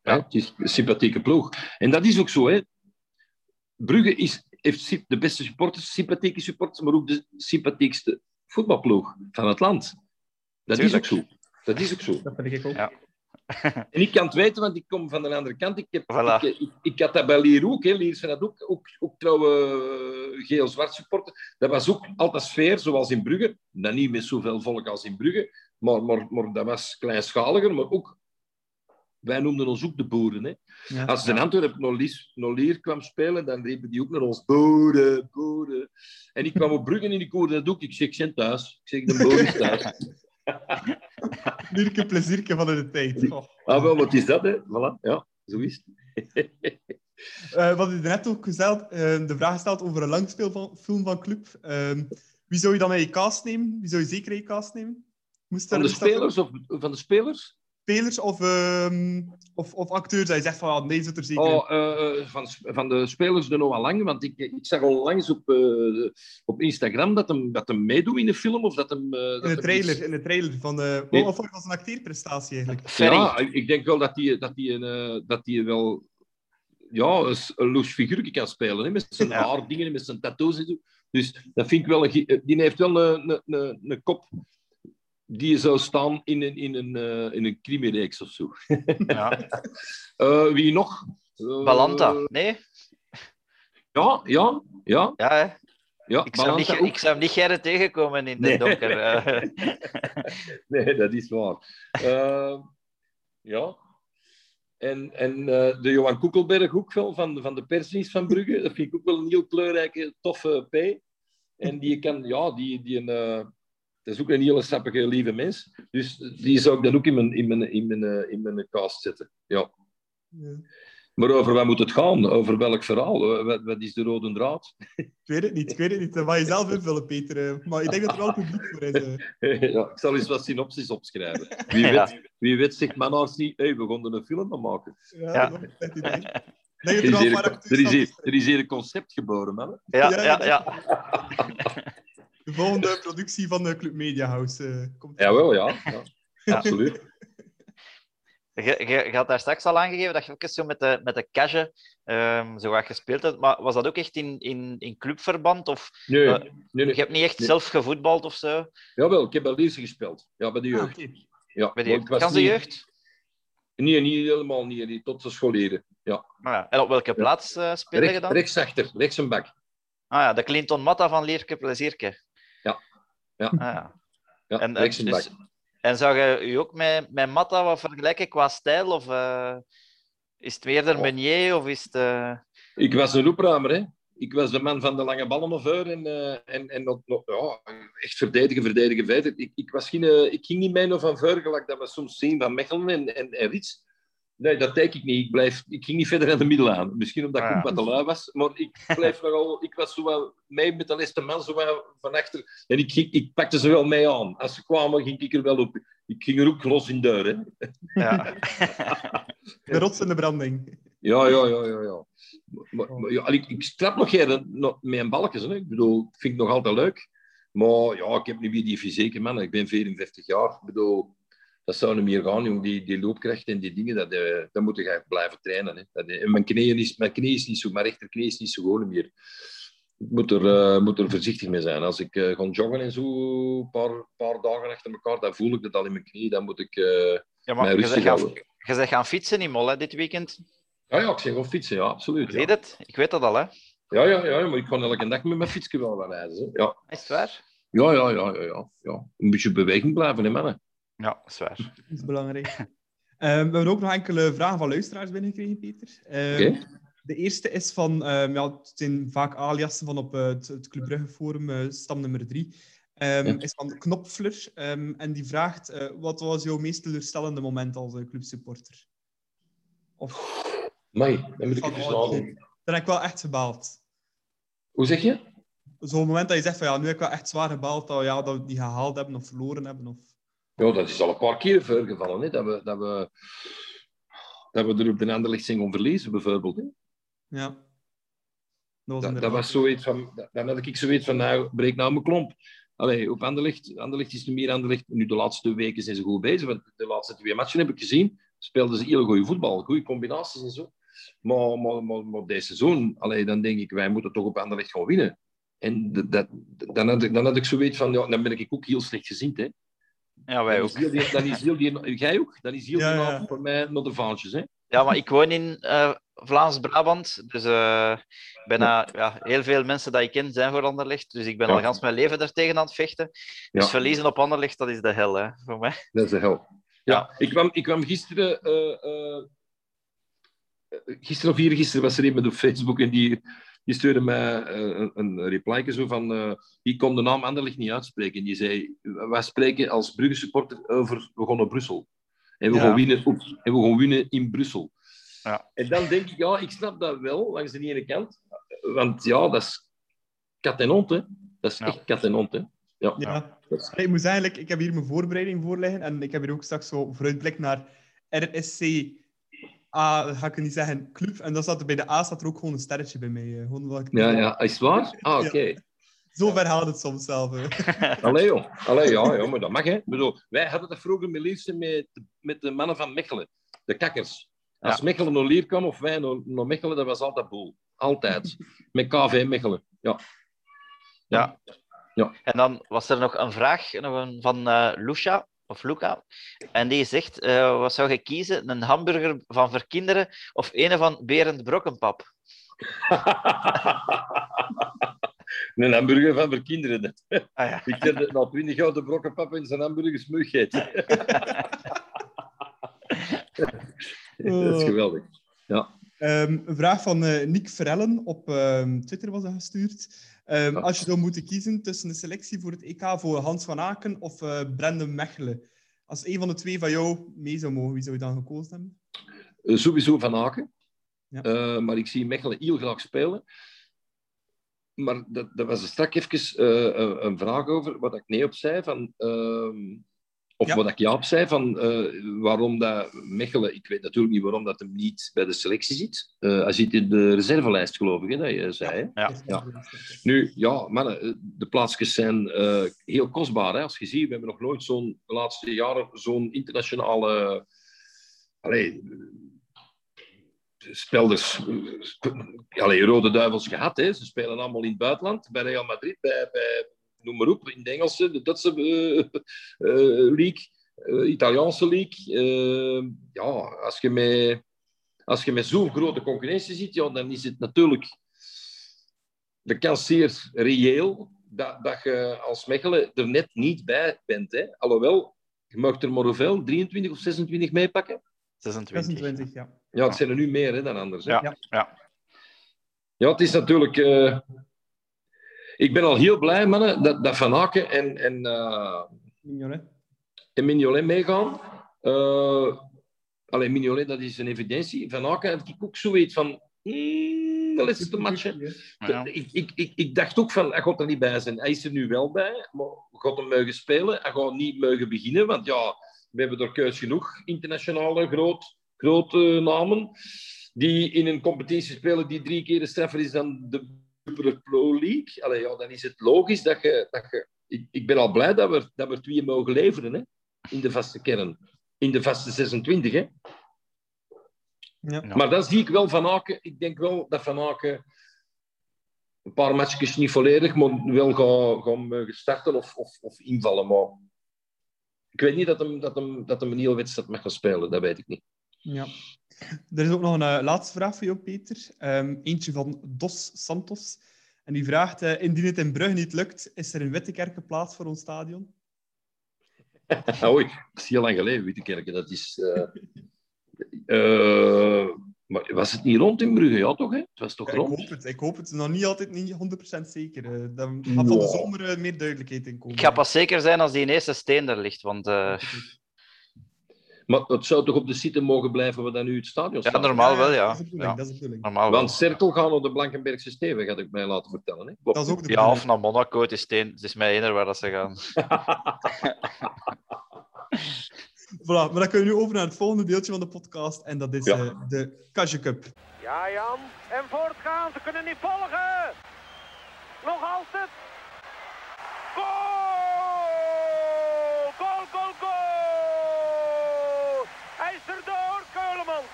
Ja. Hè? Het is een sympathieke ploeg. En dat is ook zo, hè. Brugge is, heeft de beste supporters, sympathieke supporters, maar ook de sympathiekste voetbalploeg van het land. Dat Tuurlijk. is ook zo. Dat is ook zo. Dat vind ik ook. Ja. En ik kan het weten, want ik kom van de andere kant. Ik, heb, Voilà. ik, ik, ik had dat bij Lier ook. Hè. Lier zijn dat ook, ook, ook trouwe eh, geel-zwart supporter. Dat was ook altijd sfeer, zoals in Brugge. Dan niet met zoveel volk als in Brugge, maar, maar, maar dat was kleinschaliger. Maar ook, wij noemden ons ook de boeren. Hè. Ja. Als de Antwerpen naar, Lies- naar Lier kwam spelen, dan riepen die ook naar ons boeren, boeren. En ik kwam op Brugge en ik hoorde dat ook. Ik zeg, ik ben thuis. Ik zeg, de boeren is thuis. Lierke plezierke van de tijd. Oh. Ah, wel, wat is dat, hè? Voilà, ja, zo is het. Eh, wat je net ook gesteld, eh, de vraag gesteld over een langspeelfilm van Club. Ehm, wie zou je dan in je cast nemen? Wie zou je zeker in je cast nemen? Moest Van de spelers of van de spelers? Spelers of, ehm, of, of acteurs dat je zegt van ja, nee, zit er zeker in. Oh, eh, eh, van, van de spelers de Noah Lang, want ik, ik zag al langs op, eh, op Instagram dat hem, dat hem meedoet in de film. Of dat hem, eh, dat in de trailer, in de trailer van de... Nee. Of was een acteerprestatie eigenlijk. Ferry. Ja, ik denk wel dat hij dat die, een, eh, dat die wel ja, een, loes figuurtje kan spelen. Hè, met zijn Ja. haardingen en met zijn tattoos en zo. Dus dat vind ik wel... Een, die heeft wel een, een, een, een kop die zou staan in een, in een, eh, in een crimireeks of zo. Ja. Eh, wie nog? Eh, Balanta, nee? Ja, ja, ja. Ja, hè? ja Ik, zou niet, ik zou hem niet gerren tegenkomen in de Nee. donker. Nee, dat is waar. Ja. En, en eh, de Johan Koekelberg ook wel, van, van de persdienst van Brugge. Dat vind ik ook wel een heel kleurrijke, toffe P. En die kan, ja, die, die een, eh, dat is ook een hele sappige, lieve mens. Dus die zou ik dan ook in mijn, in mijn, in mijn, eh, in mijn cast zetten. Ja. Ja. Maar over wat moet het gaan? Over welk verhaal? Wat, wat is de rode draad? Ik weet het niet, ik weet het niet. Dat mag je zelf invullen, Peter. eh. Maar ik denk dat er wel publiek voor is. eh. ja, ik zal eens wat synopsis opschrijven. Wie Ja. weet, wie weet zegt Manars niet, hey, we gaan er een film aan maken. Ja, Ja. dat is idee. Er dat is hier, een paar er acteurs is hier, van- er is hier een concept geboren, man. Ja, Ja, ja, ja. De volgende productie van de Club Media House eh, komt. Jawel, ja. ja. Ja. Absoluut. Je, je, je had daar straks al aangegeven dat je ook eens zo met de, met de Cage ehm, zo wat gespeeld hebt. Maar was dat ook echt in, in, in clubverband? Of Nee, Eh, nee, je hebt niet echt Nee. zelf gevoetbald of zo? Jawel, ik heb bij Lierse gespeeld. Ja, bij de Ah, jeugd. Ja, Bij ik was ganse niet- jeugd? Nee, niet helemaal niet. tot de scholieren. Ja. Ah, ja. En op welke plaats eh speelde je dan? rechtsachter, rechts een bak. Ah ja, de Clinton Matta van Leerke Plezierke. Ja. Ja. Ah, ja. Ja, En, en, dus- en zou je je ook met, met Matta wat vergelijken qua stijl? Of eh, is het meer de Oh. Meunier of is het... eh, Ik was een roepruimer, hè. Ik was de man van de lange ballen of en, eh, en, en ja, echt verdedigen, verdedigen, verder. Ik, ik, was geen, ik ging niet mee of van vuur, gelijk dat we soms zien van Mechelen en, en, en Rits. Nee, dat denk ik niet. Ik, blijf, ik ging niet verder aan de middel aan. Misschien omdat ik Ah, ja. ook wat te lui was. Maar ik blijf nogal... Ik was zo wel mee met de laatste man zo wel van achter. En ik, ging, ik pakte ze wel mee aan. Als ze kwamen, ging ik er wel op. Ik ging er ook los in deur, hè. ja. De rots en de branding. Ja, ja, ja, ja. ja. Maar, maar, ja ik, ik strap nog geen een balkjes. Hè. Ik bedoel, dat vind ik nog altijd leuk. Maar ja, ik heb nu weer die fysieke man. Ik ben 44 jaar. Ik bedoel, dat zou niet meer gaan, jong. Die, die loopkracht en die dingen, dat, eh, dat moet je blijven trainen. Hè. Dat, eh, en mijn, knieën is, mijn knie is niet zo, mijn rechterknie is niet zo gewoon meer. Ik moet er, eh, moet er voorzichtig mee zijn. Als ik eh ga joggen en zo, een paar, paar dagen achter elkaar, dan voel ik dat al in mijn knie. Dan moet ik... eh, ja, maar mij je rustig houden. je bent gaan fietsen in Mol hè, dit weekend. Ja, ja, ik zeg wel fietsen, ja, absoluut. Ja. je het? Ik weet dat al, hè. Ja, ja, ja, maar ik kan elke dag met mijn fietsje wel gaan reizen. hè. Ja. Is het waar? Ja, ja, ja, ja, ja, ja. Een beetje beweging blijven, hè, mannen. Ja, is waar. Dat is belangrijk. Ehm, we hebben ook nog enkele vragen van luisteraars binnengekregen, Peter. Ehm, Oké. De eerste is van, ehm, ja, het zijn vaak aliasen van op eh, het, het Club Brugge Forum, eh, stam nummer drie. Ehm, Ja. Is van Knopfler. ehm, en die vraagt, eh, wat was jouw meest teleurstellende moment als clubsupporter? Of, Mai, dan moet ik alle- nadenken. dan heb ik wel echt gebaald. Hoe zeg je? Zo'n moment dat je zegt van, ja, nu heb ik wel echt zwaar gebaald dat, ja, dat we die gehaald hebben of verloren hebben. Of... Ja, dat is al een paar keer voorgevallen, hè, dat, we, dat, we, dat we er op de Anderlecht zijn gaan verliezen, bijvoorbeeld. Hè. Ja. Dat was, Dat, dat inderdaad- was zoiets van, dat- dan had ik zoiets van, nou, breek nou mijn klomp. Allee, op Anderlecht, Anderlecht is nu meer Anderlecht. Nu, de laatste weken zijn ze goed bezig, want de laatste twee matchen heb ik gezien. Speelden ze heel goede voetbal, goede combinaties en zo. Maar, maar, maar, maar deze seizoen, allee, dan denk ik, wij moeten toch op Anderlecht gaan winnen. En dat, dat, dan, had ik, dan had ik zoiets van, ja, dan ben ik ook heel slecht gezien. Hè. Ja, wij ook. is heel die- Dan is heel die, jij ook? Dan is heel Ja, die ja. avond voor mij naar de vaantjes. Hè. Ja, maar ik woon in eh, Vlaams-Brabant. Dus eh, bijna ja, heel veel mensen die ik ken zijn voor Anderlecht. Dus ik ben Ja. al gans mijn leven daartegen aan het vechten. Dus Ja. verliezen op Anderlecht, dat is de hel hè, voor mij. Dat is de hel. Ja, Ja. Ik, kwam, ik kwam gisteren... eh, eh, eh, gisteren of eergisteren was er iemand op Facebook en die, die stuurde mij eh, een, een reply zo van... eh die kon de naam Anderlecht niet uitspreken. Die zei, wij spreken als Brugge supporter over... We gaan naar Brussel. En we, Ja. gaan winnen, op, en we gaan winnen in Brussel. Ja. En dan denk ik, ja, ik snap dat wel, langs de ene kant. Want ja, dat is kat en hond, hè. Dat is Ja. echt kat en hond, hè. Ja. Ja. Is- ik moet zeggen, ik- ik heb hier mijn voorbereiding voor liggen en ik heb hier ook straks zo vooruitblik naar RSC A, ga ik niet zeggen, club. En dan staat er bij de A staat er ook gewoon een sterretje bij mij. eh, Gewoon ik- ja, ja, is het waar? Ah, oké. Zo ver haalt het soms zelf. eh. Allee, joh. Allee, ja, ja, maar dat mag, hè. Bedoel, wij hadden dat vroeger met met, met de mannen van Mechelen. De kakkers. Als Ja. Mechelen naar Lier kwam of wij naar, naar Mechelen, dat was altijd boel. Altijd. Met KV Mechelen. Ja. Ja. Ja. En dan was er nog een vraag nog een, van eh Lucia, of Luca. En die zegt, eh, wat zou je kiezen? Een hamburger van verkinderen of een van Berend Brokkenpap? een hamburger van voor kinderen. Ah, ja. Ik heb na 20 jaar de brokkenpap in zijn hamburger smug gegeten. dat is geweldig. Ja. Ehm, een vraag van eh Nick Verellen op ehm, Twitter was dat gestuurd. Ehm. Als je zou moeten kiezen tussen de selectie voor het EK voor Hans van Aken of eh Brendan Mechelen. Als een van de twee van jou mee zou mogen, wie zou je dan gekozen hebben? Eh, sowieso Van Aken. Ja. Eh, maar ik zie Mechelen heel graag spelen. Maar dat, dat was er straks even een- een vraag over, wat ik nee op zei. Van, ehm, of Ja. wat ik ja op zei, van eh, waarom dat Mechelen... Ik weet natuurlijk niet waarom dat hem niet bij de selectie zit. Eh, hij zit in de reservelijst, geloof ik, hè, dat je zei. hè? Ja. Ja. Nu, ja, mannen, eh, de plaatsjes zijn eh, heel kostbaar. Hè? Als je ziet, we hebben nog nooit zo'n, de laatste jaren, zo'n internationale... Allee, spelders, allee, Rode Duivels gehad. Hè? Ze spelen allemaal in het buitenland, bij Real Madrid, bij, bij noem maar op, in de Engelse, de Duitse eh, eh, league, eh, Italiaanse league. Ja, als je met, als je met zo'n grote concurrentie zit, ja, dan is het natuurlijk de kans zeer reëel dat, dat je als Mechelen er net niet bij bent. Hè? Alhoewel, je mag er maar hoeveel? 23 of 26 meepakken? 26. 26, ja. Ja, het zijn er nu meer hè, dan anders. Hè? Ja. Ja. ja. Ja, het is natuurlijk. eh, Ik ben al heel blij, mannen, dat, dat Van Aken en, en, eh, Mignolet. en Mignolet meegaan. Uh, alleen Mignolet, dat is een evidentie. Van Aken heb ik ook zoiets van. Mm, de laatste matchen. Ja. Ik, ik, ik, ik dacht ook van, hij gaat er niet bij zijn. Hij is er nu wel bij, maar gaat hem mogen spelen. Hij gaat niet mogen beginnen, want ja, we hebben er keus genoeg internationale groot, grote namen die in een competitie spelen die drie keer straffer is dan de Super Pro League. Allee, ja, dan is het logisch dat je... Dat je ik, ik ben al blij dat we, dat we twee mogen leveren hè, in de vaste kern. In de vaste 26, hè. Ja. Maar dan zie ik wel Van Aken. Ik denk wel dat Van Aken een paar matchjes niet volledig, maar wel gaan, gaan mogen starten of, of, of invallen. Maar ik weet niet dat hem, dat hem, dat hem een hele wedstrijd mag gaan spelen. Dat weet ik niet. Ja. Er is ook nog een eh, laatste vraag voor jou, Peter. Ehm, eentje van Dos Santos. En die vraagt, eh, indien het in Brugge niet lukt, is er in Wittekerke plaats voor ons stadion? Oei, dat is heel lang geleden, Wittekerke. Dat is... eh, eh, maar was het niet rond in Brugge? Ja, toch? Hè? Het was toch Ja, ik rond? hoop het. Ik hoop het. Nog niet altijd niet 100% zeker. Eh, Dan gaat van de zomer meer duidelijkheid in komen. Ik ga pas zeker zijn als die eerste steen er ligt. Want eh, Maar het zou toch op de site mogen blijven waar dan nu het stadion ja, staat? normaal wel, ja. Dat is de ja. Dat. Normaal. Want Cirkel gaan op de Blankenbergse Steven, had ik mij laten vertellen. Hè? Klopt. Dat is ook de Ja, of naar Monaco, het is, steen, het is mij ener waar dat ze gaan. Voilà, maar dan kunnen we nu over naar het volgende deeltje van de podcast. En dat is Ja. eh, de Kasje Cup. Ja, Jan. En voortgaan. Ze kunnen niet volgen. Nog altijd. Goal! Goal, goal, goal! Hij is erdoor, Keulemans.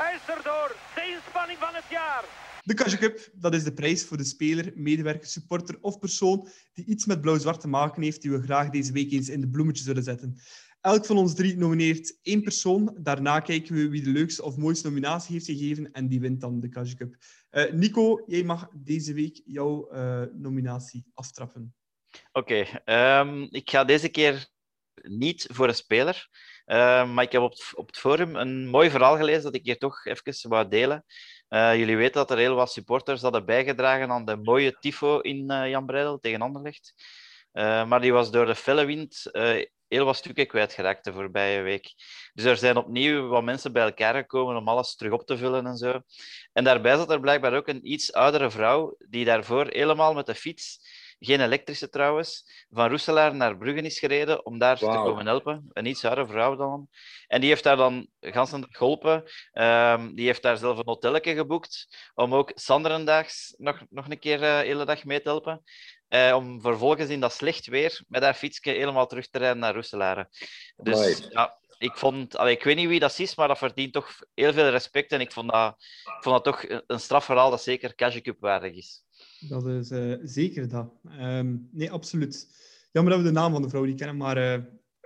Hij is erdoor. Van het jaar. De Kasje Cup, dat is de prijs voor de speler, medewerker, supporter of persoon die iets met blauw-zwart te maken heeft, die we graag deze week eens in de bloemetjes zullen zetten. Elk van ons drie nomineert één persoon. Daarna kijken we wie de leukste of mooiste nominatie heeft gegeven en die wint dan de Kasje Cup. Eh, Nico, jij mag deze week jouw eh, nominatie aftrappen. Oké, ehm, ik ga deze keer niet voor een speler. Ehm, maar ik heb op het, op het forum een mooi verhaal gelezen dat ik hier toch even wou delen. Eh, jullie weten dat er heel wat supporters hadden bijgedragen aan de mooie tifo in eh Jan Breidel tegen Anderlecht. Eh, maar die was door de felle wind eh, heel wat stukken kwijtgeraakt de voorbije week. Dus er zijn opnieuw wat mensen bij elkaar gekomen om alles terug op te vullen en zo. En daarbij zat er blijkbaar ook een iets oudere vrouw die daarvoor helemaal met de fiets, geen elektrische trouwens, van Roeselaar naar Brugge is gereden om daar te komen helpen. Een iets oudere vrouw dan. En die heeft daar dan gans een dag geholpen. Ehm, die heeft daar zelf een hotelletje geboekt om ook Sanderendaags nog, nog een keer eh, de hele dag mee te helpen. Eh, om vervolgens in dat slecht weer met haar fietsje helemaal terug te rijden naar Roeselare. Dus ja, ik vond, allee, ik weet niet wie dat is, maar dat verdient toch heel veel respect. En ik vond dat, vond dat toch een- een strafverhaal dat zeker Cash Cup waardig is. Dat is eh, zeker dat. Ehm, nee, absoluut. Jammer dat we de naam van de vrouw niet kennen, maar eh,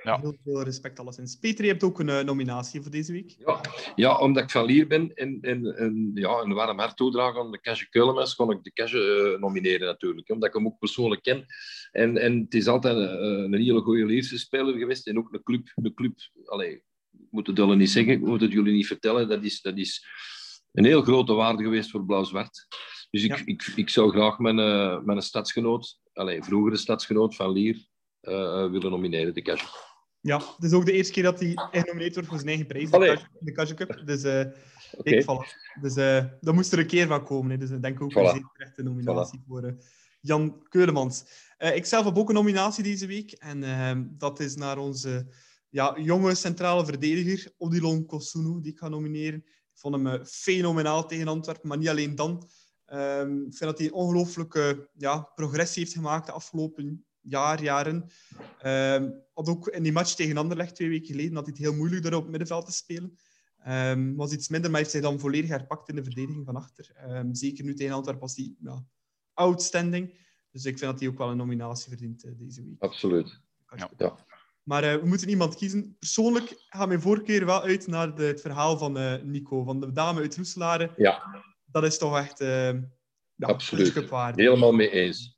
Ja. heel veel respect alleszins. Peter, je hebt ook een eh, nominatie voor deze week. Ja, ja, omdat ik van Lier ben en, en, en ja, een warm hart toedragen aan de Kasje Keulemans, kon ik de Kasje eh, nomineren natuurlijk. Omdat ik hem ook persoonlijk ken. En, en het is altijd een, een hele goede Lierse speler geweest en ook een club, een club allee, moet het jullie niet zeggen, ik moet het jullie niet vertellen. Dat is, dat is een heel grote waarde geweest voor Blauw-Zwart. Dus ik, Ja. ik, ik zou graag mijn, eh, mijn stadsgenoot, allez, vroegere stadsgenoot van Lier, eh, willen nomineren, de Cashew. Ja, het is ook de eerste keer dat hij genomineerd wordt voor zijn eigen prijs, Allee. Kaja- de Kaja Cup. Dus, eh kijk, voilà. dus eh daar moest er een keer van komen. Hè. Dus ik denk ook Voilà. een zeer terechte nominatie voor eh, Jan Keulemans. Eh, ik zelf heb ook een nominatie deze week. En ehm, dat is naar onze ja, jonge centrale verdediger, Odilon Kosunu, die ik ga nomineren. Ik vond hem eh, fenomenaal tegen Antwerpen, maar niet alleen dan. Ehm, ik vind dat hij een ongelooflijke ja, progressie heeft gemaakt de afgelopen jaar, jaren. Ehm, had ook in die match tegen Anderlecht twee weken geleden had hij het heel moeilijk daar op het middenveld te spelen. Ehm, was iets minder, maar heeft zich dan volledig herpakt in de verdediging van achter. Ehm, zeker nu tegen Antwerpen was hij ja, outstanding. Dus ik vind dat hij ook wel een nominatie verdient eh, deze week. Absoluut. Ja. Ja. Maar eh, we moeten iemand kiezen. Persoonlijk gaat mijn voorkeur wel uit naar de- het verhaal van eh, Nico, van de dame uit Roeselare. Ja, Dat is toch echt ja, Absoluut. helemaal mee eens.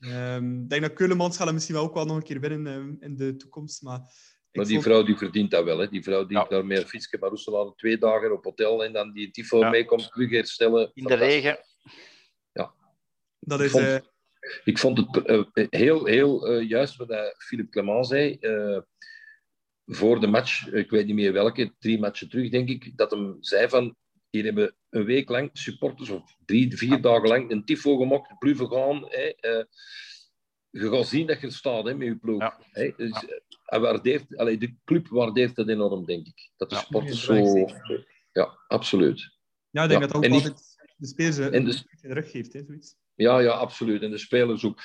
Ehm, ik denk dat Keulemans gaat hem misschien wel ook wel nog een keer winnen ehm, in de toekomst. Maar, ik Maar die vond- vrouw die verdient dat wel. Hè. Die vrouw die Ja. daar meer fietske maar Roeselaar twee dagen op hotel en dan die tifo Ja. meekomt terug herstellen. In de regen. dat is, vond- eh, Ik vond het eh, heel, heel eh, juist wat eh, Philippe Clement zei. eh, voor de match, ik weet niet meer welke, drie matchen terug, denk ik, dat hem zei van hier hebben een week lang supporters, of drie, vier dagen lang, een tifo gemokt, blijven gaan. Hè, eh, je gaat zien dat je staat hè, met je ploeg. Ja. Hè, dus, eh, hij waardeert, allee, de club waardeert dat enorm, denk ik. Dat de Ja. supporters Ja, zo... Ja, absoluut. ja, ik denk ja, dat ook en die- altijd de spelers een en in de rug geeft. Hè, zoiets. Ja, ja, absoluut. En de spelers ook.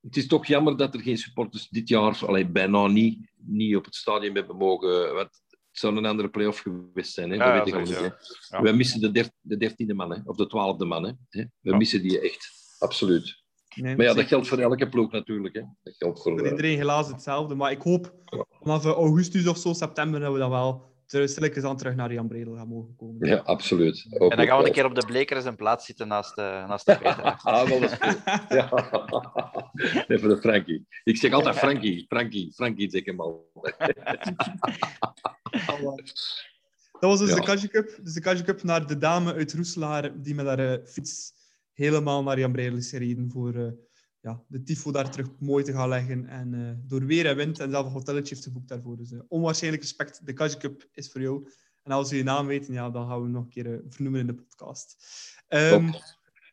Het is toch jammer dat er geen supporters dit jaar, allee, bijna niet, niet op het stadion hebben mogen. Want zou een andere play-off geweest zijn. Hè? Ja, dat weet ik al niet. Ja. We missen de, der, de dertiende man, hè? of de twaalfde man. Hè? Hè? We Ja. missen die echt. Absoluut. Nee, Maar ja, dat geldt voor elke ploeg natuurlijk. Hè? Dat geldt voor... voor eh, iedereen helaas hetzelfde. Maar ik hoop vanaf eh, augustus of zo, september, dat we dan wel stilletjes aan terug naar Jan Bredel gaan mogen komen. ja, absoluut. Ook En dan gaan we een keer op de bleker eens een plaats zitten naast de, naast de Peter. ah, wel, dat is goed. Ja. Nee, voor de Frankie. Ik zeg altijd Frankie. Frankie, Frankie zeg ik hem al. Dat was dus Ja. de Kaja Cup. Dus de Kaja Cup naar de dame uit Roeselaar, die met haar eh, fiets helemaal naar Jan Bredel is gereden voor eh, ja, de tifo daar terug mooi te gaan leggen. En eh, door weer en wind en zelf een hotelletje heeft geboekt daarvoor. Dus eh, onwaarschijnlijk respect. De Kaja Cup is voor jou. En als we je naam weten, ja, dan gaan we hem nog een keer eh, vernoemen in de podcast. Top.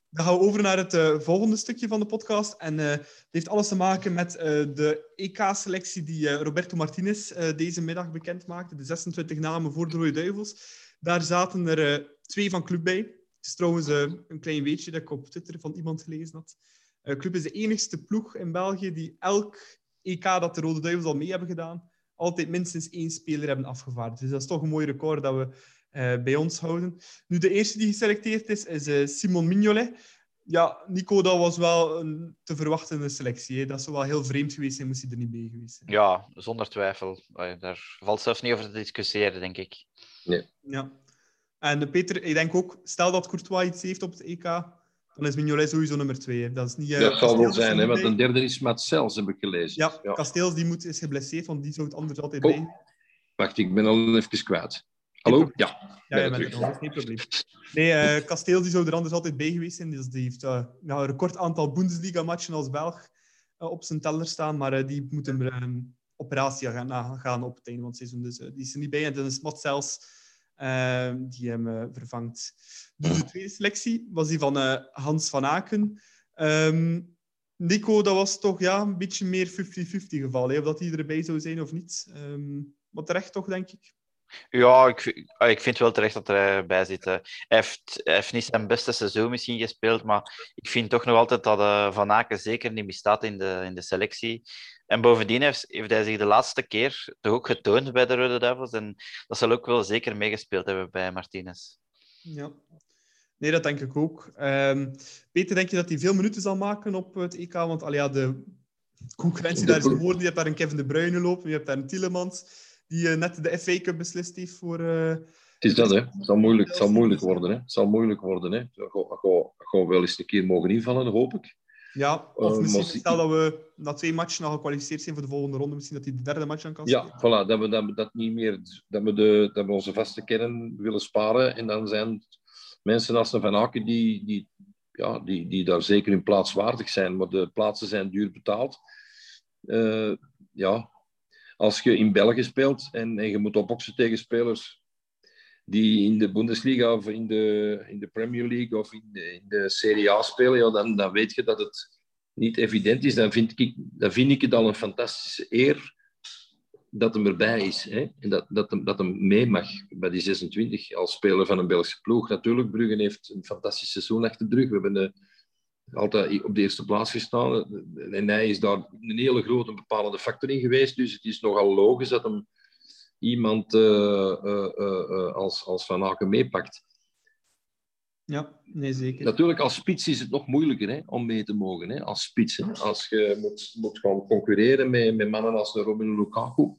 dan gaan we over naar het volgende stukje van de podcast. En het heeft alles te maken met de EK-selectie die Roberto Martinez deze middag bekend maakte. De 26 namen voor de Rode Duivels. Daar zaten er twee van Club bij. Het is trouwens een klein weetje dat ik op Twitter van iemand gelezen had. Eh, Club is de enigste ploeg in België die elk EK dat de Rode Duivels al mee hebben gedaan, altijd minstens één speler hebben afgevaardigd. Dus dat is toch een mooi record dat we eh, bij ons houden. Nu, de eerste die geselecteerd is, is eh, Simon Mignolet. Ja, Nico, dat was wel een te verwachtende selectie. Hè. Dat zou wel heel vreemd geweest zijn, moest hij er niet bij geweest zijn. Ja, zonder twijfel. Daar valt zelfs niet over te discussiëren, denk ik. Ja. En Peter, ik denk ook, stel dat Courtois iets heeft op het EK, dan is Mignolet sowieso nummer twee. hè. Dat, is niet, eh, dat zal wel is zijn, hè, want een derde is Matsels, heb ik gelezen. Ja, Ja. Casteels die moet, is geblesseerd, want die zou het anders altijd Oh. bij. Wacht, ik ben al even kwijt. Hallo? Ja. Ja, ben ja met terug. het geen probleem. Nee, eh Casteels die zou er anders altijd bij geweest zijn. Dus die heeft ja, een record aantal Bundesliga-matchen als Belg op zijn teller staan. Maar die moet een ehm, operatie gaan, gaan op het einde van het seizoen. Dus die is er niet bij. En dan is Matt Ehm, die hem eh, vervangt. Dus de tweede selectie was die van eh, Hans van Aken. Ehm, Nico, dat was toch ja, een beetje meer 50-50 geval. Hè? Of dat hij erbij zou zijn of niet. Ehm maar terecht toch, denk ik. Ja, ik, ah, ik vind wel terecht dat hij erbij zit. Hij heeft, hij heeft niet zijn beste seizoen misschien gespeeld, maar ik vind toch nog altijd dat eh, Van Aken zeker niet bestaat in de, in de selectie. En bovendien heeft, heeft hij zich de laatste keer toch ook getoond bij de Rode Duivels. En dat zal ook wel zeker meegespeeld hebben bij Martinez. Ja. Nee, dat denk ik ook. Ehm, Peter, denk je dat hij veel minuten zal maken op het EK? Want allee, ja, de concurrentie daar is geworden. Je hebt daar een Kevin De Bruyne lopen, je hebt daar een Tielemans, die eh, net de FA Cup beslist heeft voor... eh, Het is dat, hè. Het zal moeilijk, het zal moeilijk worden, hè. Het zal moeilijk worden, hè. Ik ga, ik ga- ik ga wel eens een keer mogen invallen, hoop ik. Ja, of Eh, misschien stel dat we na twee matchen al gekwalificeerd zijn voor de volgende ronde, misschien dat hij de derde match dan kan Ja, spelen. voilà, dat we dat, we dat niet meer, dat we, de, dat we onze vaste kern willen sparen. En dan zijn het mensen als de Van Aken die, die, ja, die, die daar zeker hun plaats waardig zijn. Maar de plaatsen zijn duur betaald. Eh, ja, als je in België speelt en, en je moet opboksen tegen spelers die in de Bundesliga of in de, in de Premier League of in de, in de Serie A spelen, ja, dan, dan weet je dat het niet evident is. Dan vind ik, dan vind ik het al een fantastische eer dat hem erbij is. Hè? En dat, dat, hem, dat hem mee mag bij die 26 als speler van een Belgische ploeg. Natuurlijk, Brugge heeft een fantastisch seizoen achter de rug. We hebben eh, altijd op de eerste plaats gestaan. En hij is daar een hele grote bepalende factor in geweest. Dus het is nogal logisch dat hem iemand eh, eh, eh, als, als Van Aken meepakt. Ja, nee, zeker. Natuurlijk, als spits is het nog moeilijker hè, om mee te mogen. Hè, als spits. Hè. Als je moet, moet gaan concurreren met, met mannen als de Robin Lukaku.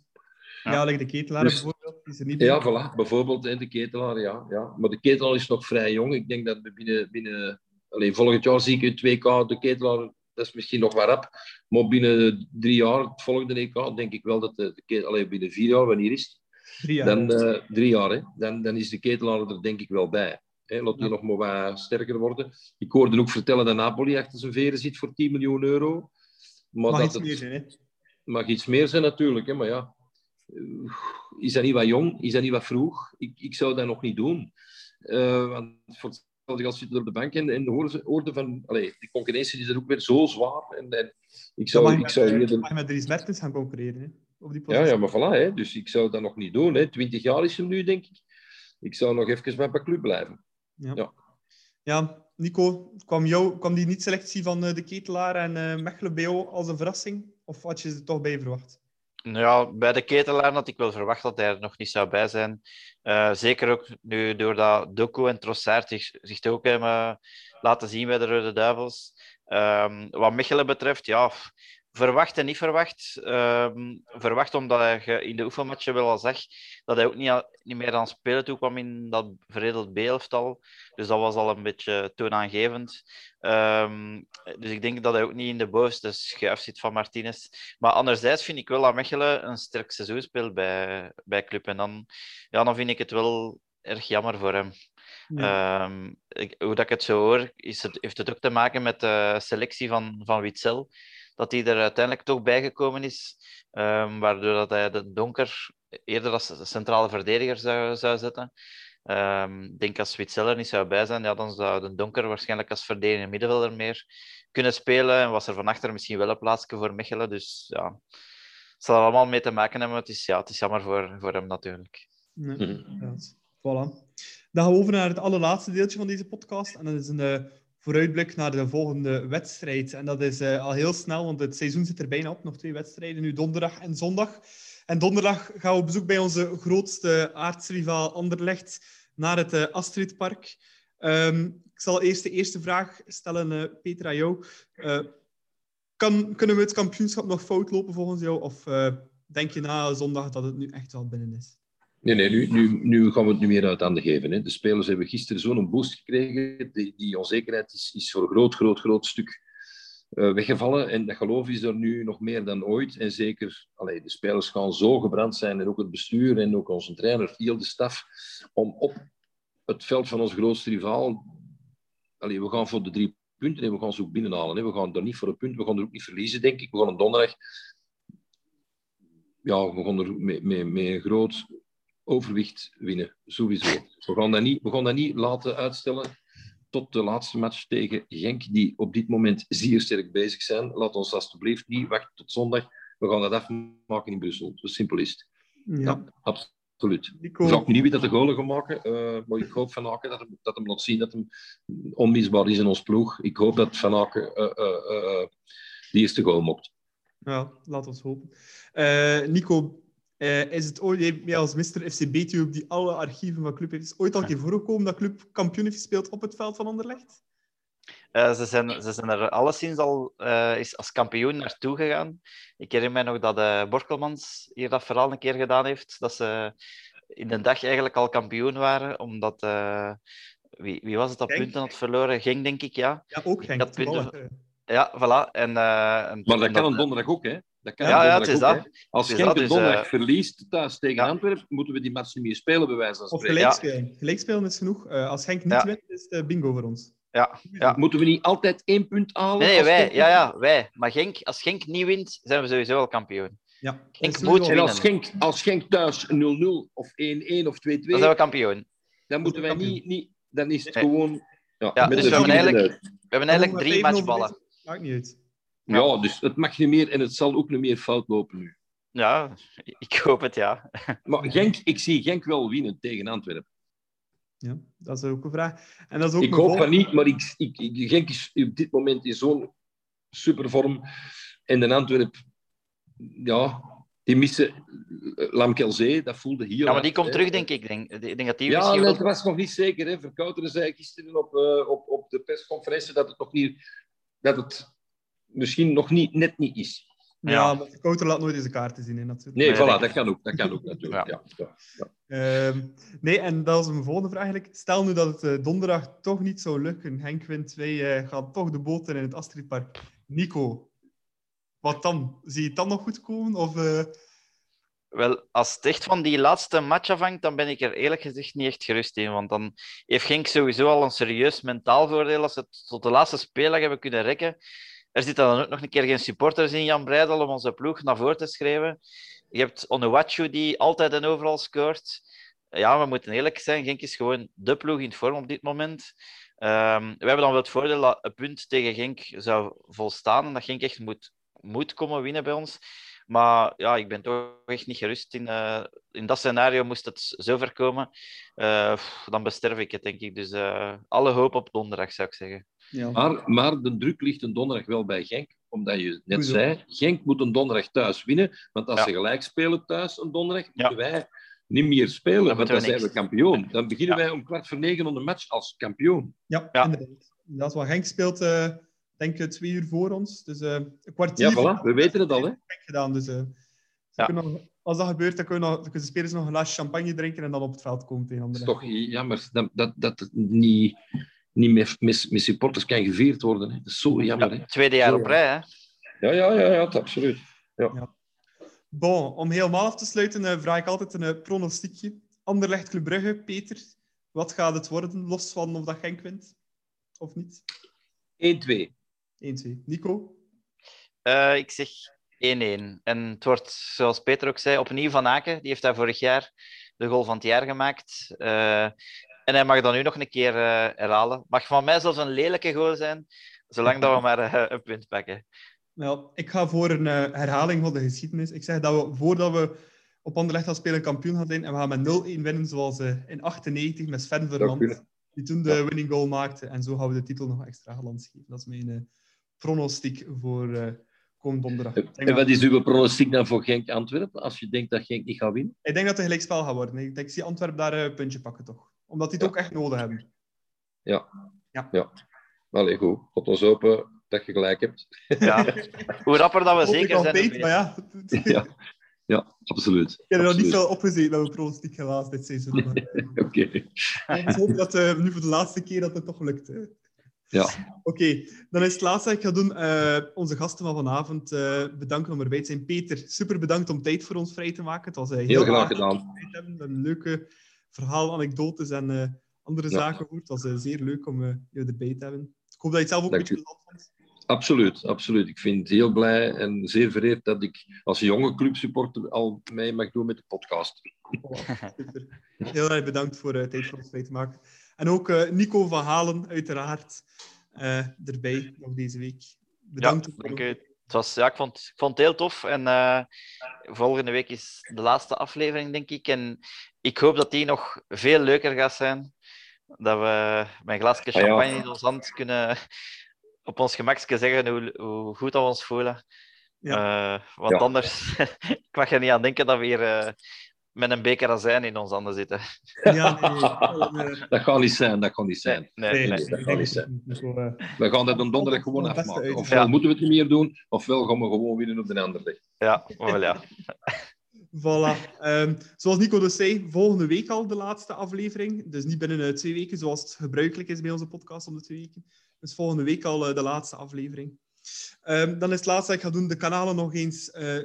Ja, like de ketelaar Dus- bijvoorbeeld, is er niet Ja, voilà. Bijvoorbeeld hè, de ketelaar, ja, ja. Maar de ketelaar is nog vrij jong. Ik denk dat we binnen... binnen alleen volgend jaar zie ik in 2K de ketelaar... Dat is misschien nog wat rap. Maar binnen drie jaar, het volgende EK, denk ik wel dat de, de. Alleen binnen vier jaar, wanneer is het? Drie jaar. Dan, eh, drie jaar, hè. Dan, dan is de ketelaar er denk ik wel bij. Hè, laat die Ja. nog maar wat sterker worden. Ik hoorde ook vertellen dat Napoli achter zijn veren zit voor 10 miljoen euro. Maar Mag dat iets het meer zijn, hè. mag iets meer zijn natuurlijk. Hè, maar ja, is dat niet wat jong? Is dat niet wat vroeg? Ik, ik zou dat nog niet doen. Eh, want voor hetzelfde geld zitten op de bank en, en hoorden, hoorden van... Allee, die concurrentie is er ook weer zo zwaar. En, en ik zou, ik zou met, mag je met Dries Mertens gaan concurreren, hè. Op die ja, ja, maar voilà. Hè. Dus ik zou dat nog niet doen. Hè. 20 jaar is hem nu, denk ik. Ik zou nog even bij mijn club blijven. Ja. Ja. Ja, Nico, kwam, jou, kwam die niet-selectie van eh, de ketelaar en eh Mechelen jou als een verrassing? Of had je ze toch bij verwacht? Nou Ja, bij de ketelaar had ik wel verwacht dat hij er nog niet zou bij zijn. Eh, zeker ook nu doordat Doku en Trossard zich, zich ook hebben laten zien bij de Rode Duivels. Ehm, wat Mechelen betreft, ja, verwacht en niet verwacht. Ehm, verwacht omdat je in de oefenmatchen wel al zag dat hij ook niet, niet meer aan spelen toe kwam in dat veredeld B-elftal. Dus dat was al een beetje toonaangevend. Ehm, dus ik denk dat hij ook niet in de bovenste schuif zit van Martinez. Maar anderzijds vind ik wel dat Mechelen een sterk seizoen speelt bij, bij Club. En dan, ja, dan vind ik het wel erg jammer voor hem. Ehm, ik- hoe dat ik het zo hoor, is het, heeft het ook te maken met de selectie van, van Witzel. Dat hij er uiteindelijk toch bijgekomen is. ehm, waardoor dat hij de donker eerder als centrale verdediger zou, zou zetten. Ehm, Ik denk als er niet zou bij zijn, ja, dan zou de donker waarschijnlijk als verdedigende middenvelder meer kunnen spelen. En was er van achter misschien wel een plaatsje voor Mechelen. Dus ja, het zal er allemaal mee te maken hebben. Het is, ja, het is jammer voor, voor hem natuurlijk. Nee, inderdaad. Voilà. Dan gaan we over naar het allerlaatste deeltje van deze podcast. En dat is een eh, vooruitblik naar de volgende wedstrijd. En dat is eh, al heel snel, want het seizoen zit er bijna op. Nog twee wedstrijden, nu donderdag en zondag. En donderdag gaan we op bezoek bij onze grootste aardsrivaal Anderlecht naar het eh, Astridpark. Ehm, ik zal eerst de eerste vraag stellen, Peter, aan jou. Kan, kunnen we het kampioenschap nog fout lopen volgens jou? Of denk je na zondag dat het nu echt wel binnen is? Nee, nee nu, nu, nu gaan we het niet meer uit handen geven. Hè. De spelers hebben gisteren zo'n boost gekregen. Die, die onzekerheid is, is voor een groot, groot, groot stuk eh, weggevallen. En dat geloof is er nu nog meer dan ooit. En zeker, allee, de spelers gaan zo gebrand zijn. En ook het bestuur en ook onze trainer, heel de staf, om op het veld van onze grootste rivaal... Allee, we gaan voor de drie punten en we gaan ze ook binnenhalen. Hè. We gaan er niet voor een punt, we gaan er ook niet verliezen, denk ik. We gaan een donderdag... Ja, we gaan er met, met een groot overwicht winnen, sowieso. We gaan, dat niet, we gaan dat niet laten uitstellen tot de laatste match tegen Genk, die op dit moment zeer sterk bezig zijn. Laat ons alsjeblieft niet wachten tot zondag. We gaan dat afmaken in Brussel. Zo simpel is het. Ja, absoluut. Nico, Ik vraag me niet wie dat de golen gaat maken, eh, maar ik hoop Van Aken dat hem, dat hem laat zien dat hem onmisbaar is in ons ploeg. Ik hoop dat Van Aken eh, de eerste goal mocht. Ja, laat ons hopen. Nico, eh, is het ooit, jij als Mr. FC Betuwe die alle archieven van Club heeft, is ooit al een keer voorgekomen dat Club kampioen heeft gespeeld op het veld van Anderlecht? Eh, ze, zijn, ze zijn er alleszins al eh, is als kampioen naartoe gegaan. Ik herinner mij nog dat uh, Borkelmans hier dat verhaal een keer gedaan heeft. Dat ze in de dag eigenlijk al kampioen waren, omdat... Uh, wie, wie was het dat punten had verloren? Ging, denk ik, ja. Ja, ook Genk. Dat punten-. Ja, voilà. En, eh, en- Maar dat kan een donderdag ook, hè? Dat kan Ja, ja, donderdag het is ook, dat. Als Genk een dus, donderdag eh, verliest thuis tegen ja. Antwerpen, moeten we die match niet meer spelen, bij wijze van Of gelijk spelen. Gelijk spelen is genoeg. Eh, als Genk niet Ja. wint, is het eh, bingo voor ons. Ja, ja. Moeten we niet altijd één punt halen? Nee, wij. Ja, ja, wij. Maar Genk, als Genk niet wint, zijn we sowieso al kampioen. Ja. Genk moet En als Genk, als Genk thuis 0-0 of 1-1 of 2-2, Dan zijn we kampioen. dan moeten wij kampioen. niet, niet... Dan is het Nee. gewoon... Ja, dus de we hebben eigenlijk-. We hebben eigenlijk drie matchballen. 5-0 Maakt niet uit. Ja, dus het mag niet meer en het zal ook niet meer fout lopen nu. Ja, ik hoop het, ja. Maar Genk, ik zie Genk wel winnen tegen Antwerpen. Ja, dat is ook een vraag. En dat is ook Ik hoop van niet, maar ik, ik, ik- Genk is op dit moment in zo'n supervorm. En de Antwerp, ja, die missen eh, Lamkelzee, dat voelde hier. Ja, maar die hard, komt hè. terug, denk ik. Ik denk, ik denk dat die Ja, nee, was nog niet zeker. Hè. Verkouteren zei gisteren op, eh, op, op de persconferentie dat het nog niet, dat het misschien nog niet, net niet is. Ja, Ja. maar de Kouter laat nooit eens de kaarten zien, hè, natuurlijk. Nee, Nee, voilà, dat kan ook, dat kan ook natuurlijk. Ja. Ja, ja. Ehm, nee, en dat is mijn volgende vraag eigenlijk. Stel nu dat het eh, donderdag toch niet zou lukken. Henk wint, wij eh, gaan toch de boot in het Astridpark. Nico, wat dan? Zie je het dan nog goed komen? Of, eh, Wel, als het echt van die laatste match afhangt, dan ben ik er eerlijk gezegd niet echt gerust in. Want dan heeft Genk sowieso al een serieus mentaal voordeel als ze het tot de laatste speeldag hebben kunnen rekken. Er zitten dan ook nog een keer geen supporters in Jan Breidel om onze ploeg naar voren te schrijven. Je hebt Onuwachu die altijd en overal scoort. Ja, we moeten eerlijk zijn, Genk is gewoon de ploeg in vorm op dit moment. Ehm, we hebben dan wel het voordeel dat een punt tegen Genk zou volstaan en dat Genk echt moet, moet komen winnen bij ons. Maar ja, ik ben toch echt niet gerust. In, eh, in dat scenario moest het zover komen. Eh, dan besterf ik het, denk ik. Dus eh, alle hoop op donderdag, zou ik zeggen. Ja. Maar, maar de druk ligt een donderdag wel bij Genk. Omdat je net zei, Genk moet een donderdag thuis winnen. Want als Ja. ze gelijk spelen thuis een donderdag, Ja. moeten wij niet meer spelen. want dan zijn we kampioen. Dan beginnen Ja. wij om kwart voor negen onder de match als kampioen. Ja, Ja. inderdaad. Dat is wat Henk speelt, eh, denk ik, twee uur voor ons. Dus eh, een kwartier Ja, voilà. We weten het al, hè. Gedaan. Dus, eh, ze Ja. kunnen nog- als dat gebeurt, dan kunnen, nog, dan kunnen de spelers nog een glaasje champagne drinken en dan op het veld komen tegen Het is anderen. toch jammer dat, dat, dat het niet, niet met, met, met supporters kan gevierd worden. Hè. Dat is zo jammer, hè. Tweede jaar op rij, hè? Ja, ja, ja, ja, absoluut. Bon, om helemaal af te sluiten eh, vraag ik altijd een eh, pronostiekje. Anderlecht Club Brugge, Peter. Wat gaat het worden, los van of dat Genk wint? Of niet? 1-2. 1-2. Nico? Eh, ik zeg 1-1. En het wordt, zoals Peter ook zei, opnieuw Van Aken. Die heeft daar vorig jaar de goal van het jaar gemaakt. Eh, en hij mag dan nu nog een keer eh, herhalen. Mag van mij zelfs een lelijke goal zijn, zolang dat we maar eh, een punt pakken. Wel, ik ga voor een eh, herhaling van de geschiedenis. Ik zeg dat we, voordat we op Anderlecht gaan spelen, kampioen gaan zijn. En we gaan met 0-1 winnen, zoals in 98 met Sven Vermand. kunnen. Die toen de winning goal maakte. En zo gaan we de titel nog extra glans geven. Dat is mijn eh, pronostiek voor eh komend donderdag. En wat is uw pronostiek dan voor Genk-Antwerpen? Als je denkt dat Genk niet gaat winnen? Ik denk dat het een gelijkspel gaat worden. Ik, denk, ik zie Antwerpen daar een puntje pakken, toch? Omdat die het Ja. ook echt nodig hebben. Allee, goed. God ons open dat je gelijk hebt. Ja. Hoe rapper dat we Hoop ik zeker al zijn, beter. maar ja. Ja, ja absoluut. Ik heb er nog niet veel opgezeten met mijn pronostiek helaas dit seizoen. Oké. Ik hoop dat eh, nu voor de laatste keer dat het toch lukt. hè. Ja. Oké, dan is het laatste dat ik ga doen. eh, onze gasten van vanavond eh, bedanken om erbij te zijn. Peter, super bedankt om tijd voor ons vrij te maken. Het was heel, Heel graag gedaan. dat we. We hebben leuke verhalen, anekdotes en eh, andere Ja. zaken gehoord. Het was eh, zeer leuk om eh, je erbij te hebben. Ik hoop dat je het zelf ook Dank een beetje vond. Absoluut, absoluut. Ik vind het heel blij en zeer vereerd dat ik als jonge clubsupporter al mee mag doen met de podcast. Super. Heel erg bedankt voor eh, tijd voor ons vrij te maken. En ook eh, Nico van Halen, uiteraard, eh, erbij nog deze week. Bedankt. Ja, dank u. Het was, ja, ik, vond, ik vond het heel tof. En eh, volgende week is de laatste aflevering, denk ik. En ik hoop dat die nog veel leuker gaat zijn. Dat we met een glaasje Ah, ja. champagne in ons hand kunnen op ons gemakje zeggen hoe, hoe goed dat we ons voelen. Eh, want Ja. anders, ik mag er niet aan denken dat we hier eh, met een beker azijn in ons handen zitten. Ja, nee, nee. Dat gaat niet zijn, dat gaat niet zijn. Nee, nee, nee. dat kan niet zijn. Nico, eh, We gaan dat een donderdag gewoon afmaken. Ofwel Ja. moeten we het niet meer doen, ofwel gaan we gewoon winnen op de andere dag. Ja, wel ja. Voilà. Ehm, zoals Nico dus zei, volgende week al de laatste aflevering. Dus niet binnen eh, twee weken, zoals het gebruikelijk is bij onze podcast om de twee weken. Dus volgende week al eh, de laatste aflevering. Ehm, dan is het laatste dat ik ga doen, de kanalen nog eens eh,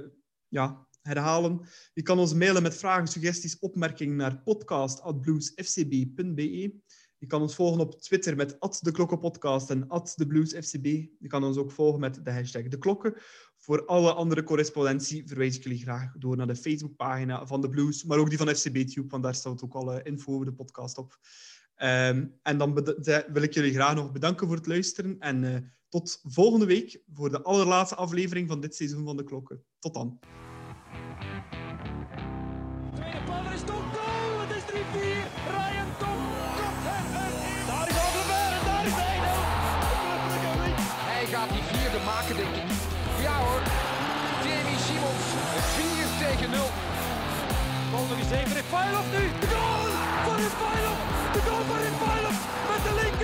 ja, herhalen. Je kan ons mailen met vragen, suggesties, opmerkingen naar podcast.bluesfcb.be. Je kan ons volgen op Twitter met @deklokkenpodcast en @thebluesfcb. Je kan ons ook volgen met de hashtag de klokken. Voor alle andere correspondentie verwijs ik jullie graag door naar de Facebookpagina van de Blues, maar ook die van FCB-tube, want daar staat ook alle info over de podcast op. Ehm, en dan wil ik jullie graag nog bedanken voor het luisteren en uh, tot volgende week voor de allerlaatste aflevering van dit seizoen van de klokken. Tot dan. Nog eens even. Refailov nu. De goal voor Refailov. De goal voor Refailov met de. Keulemans.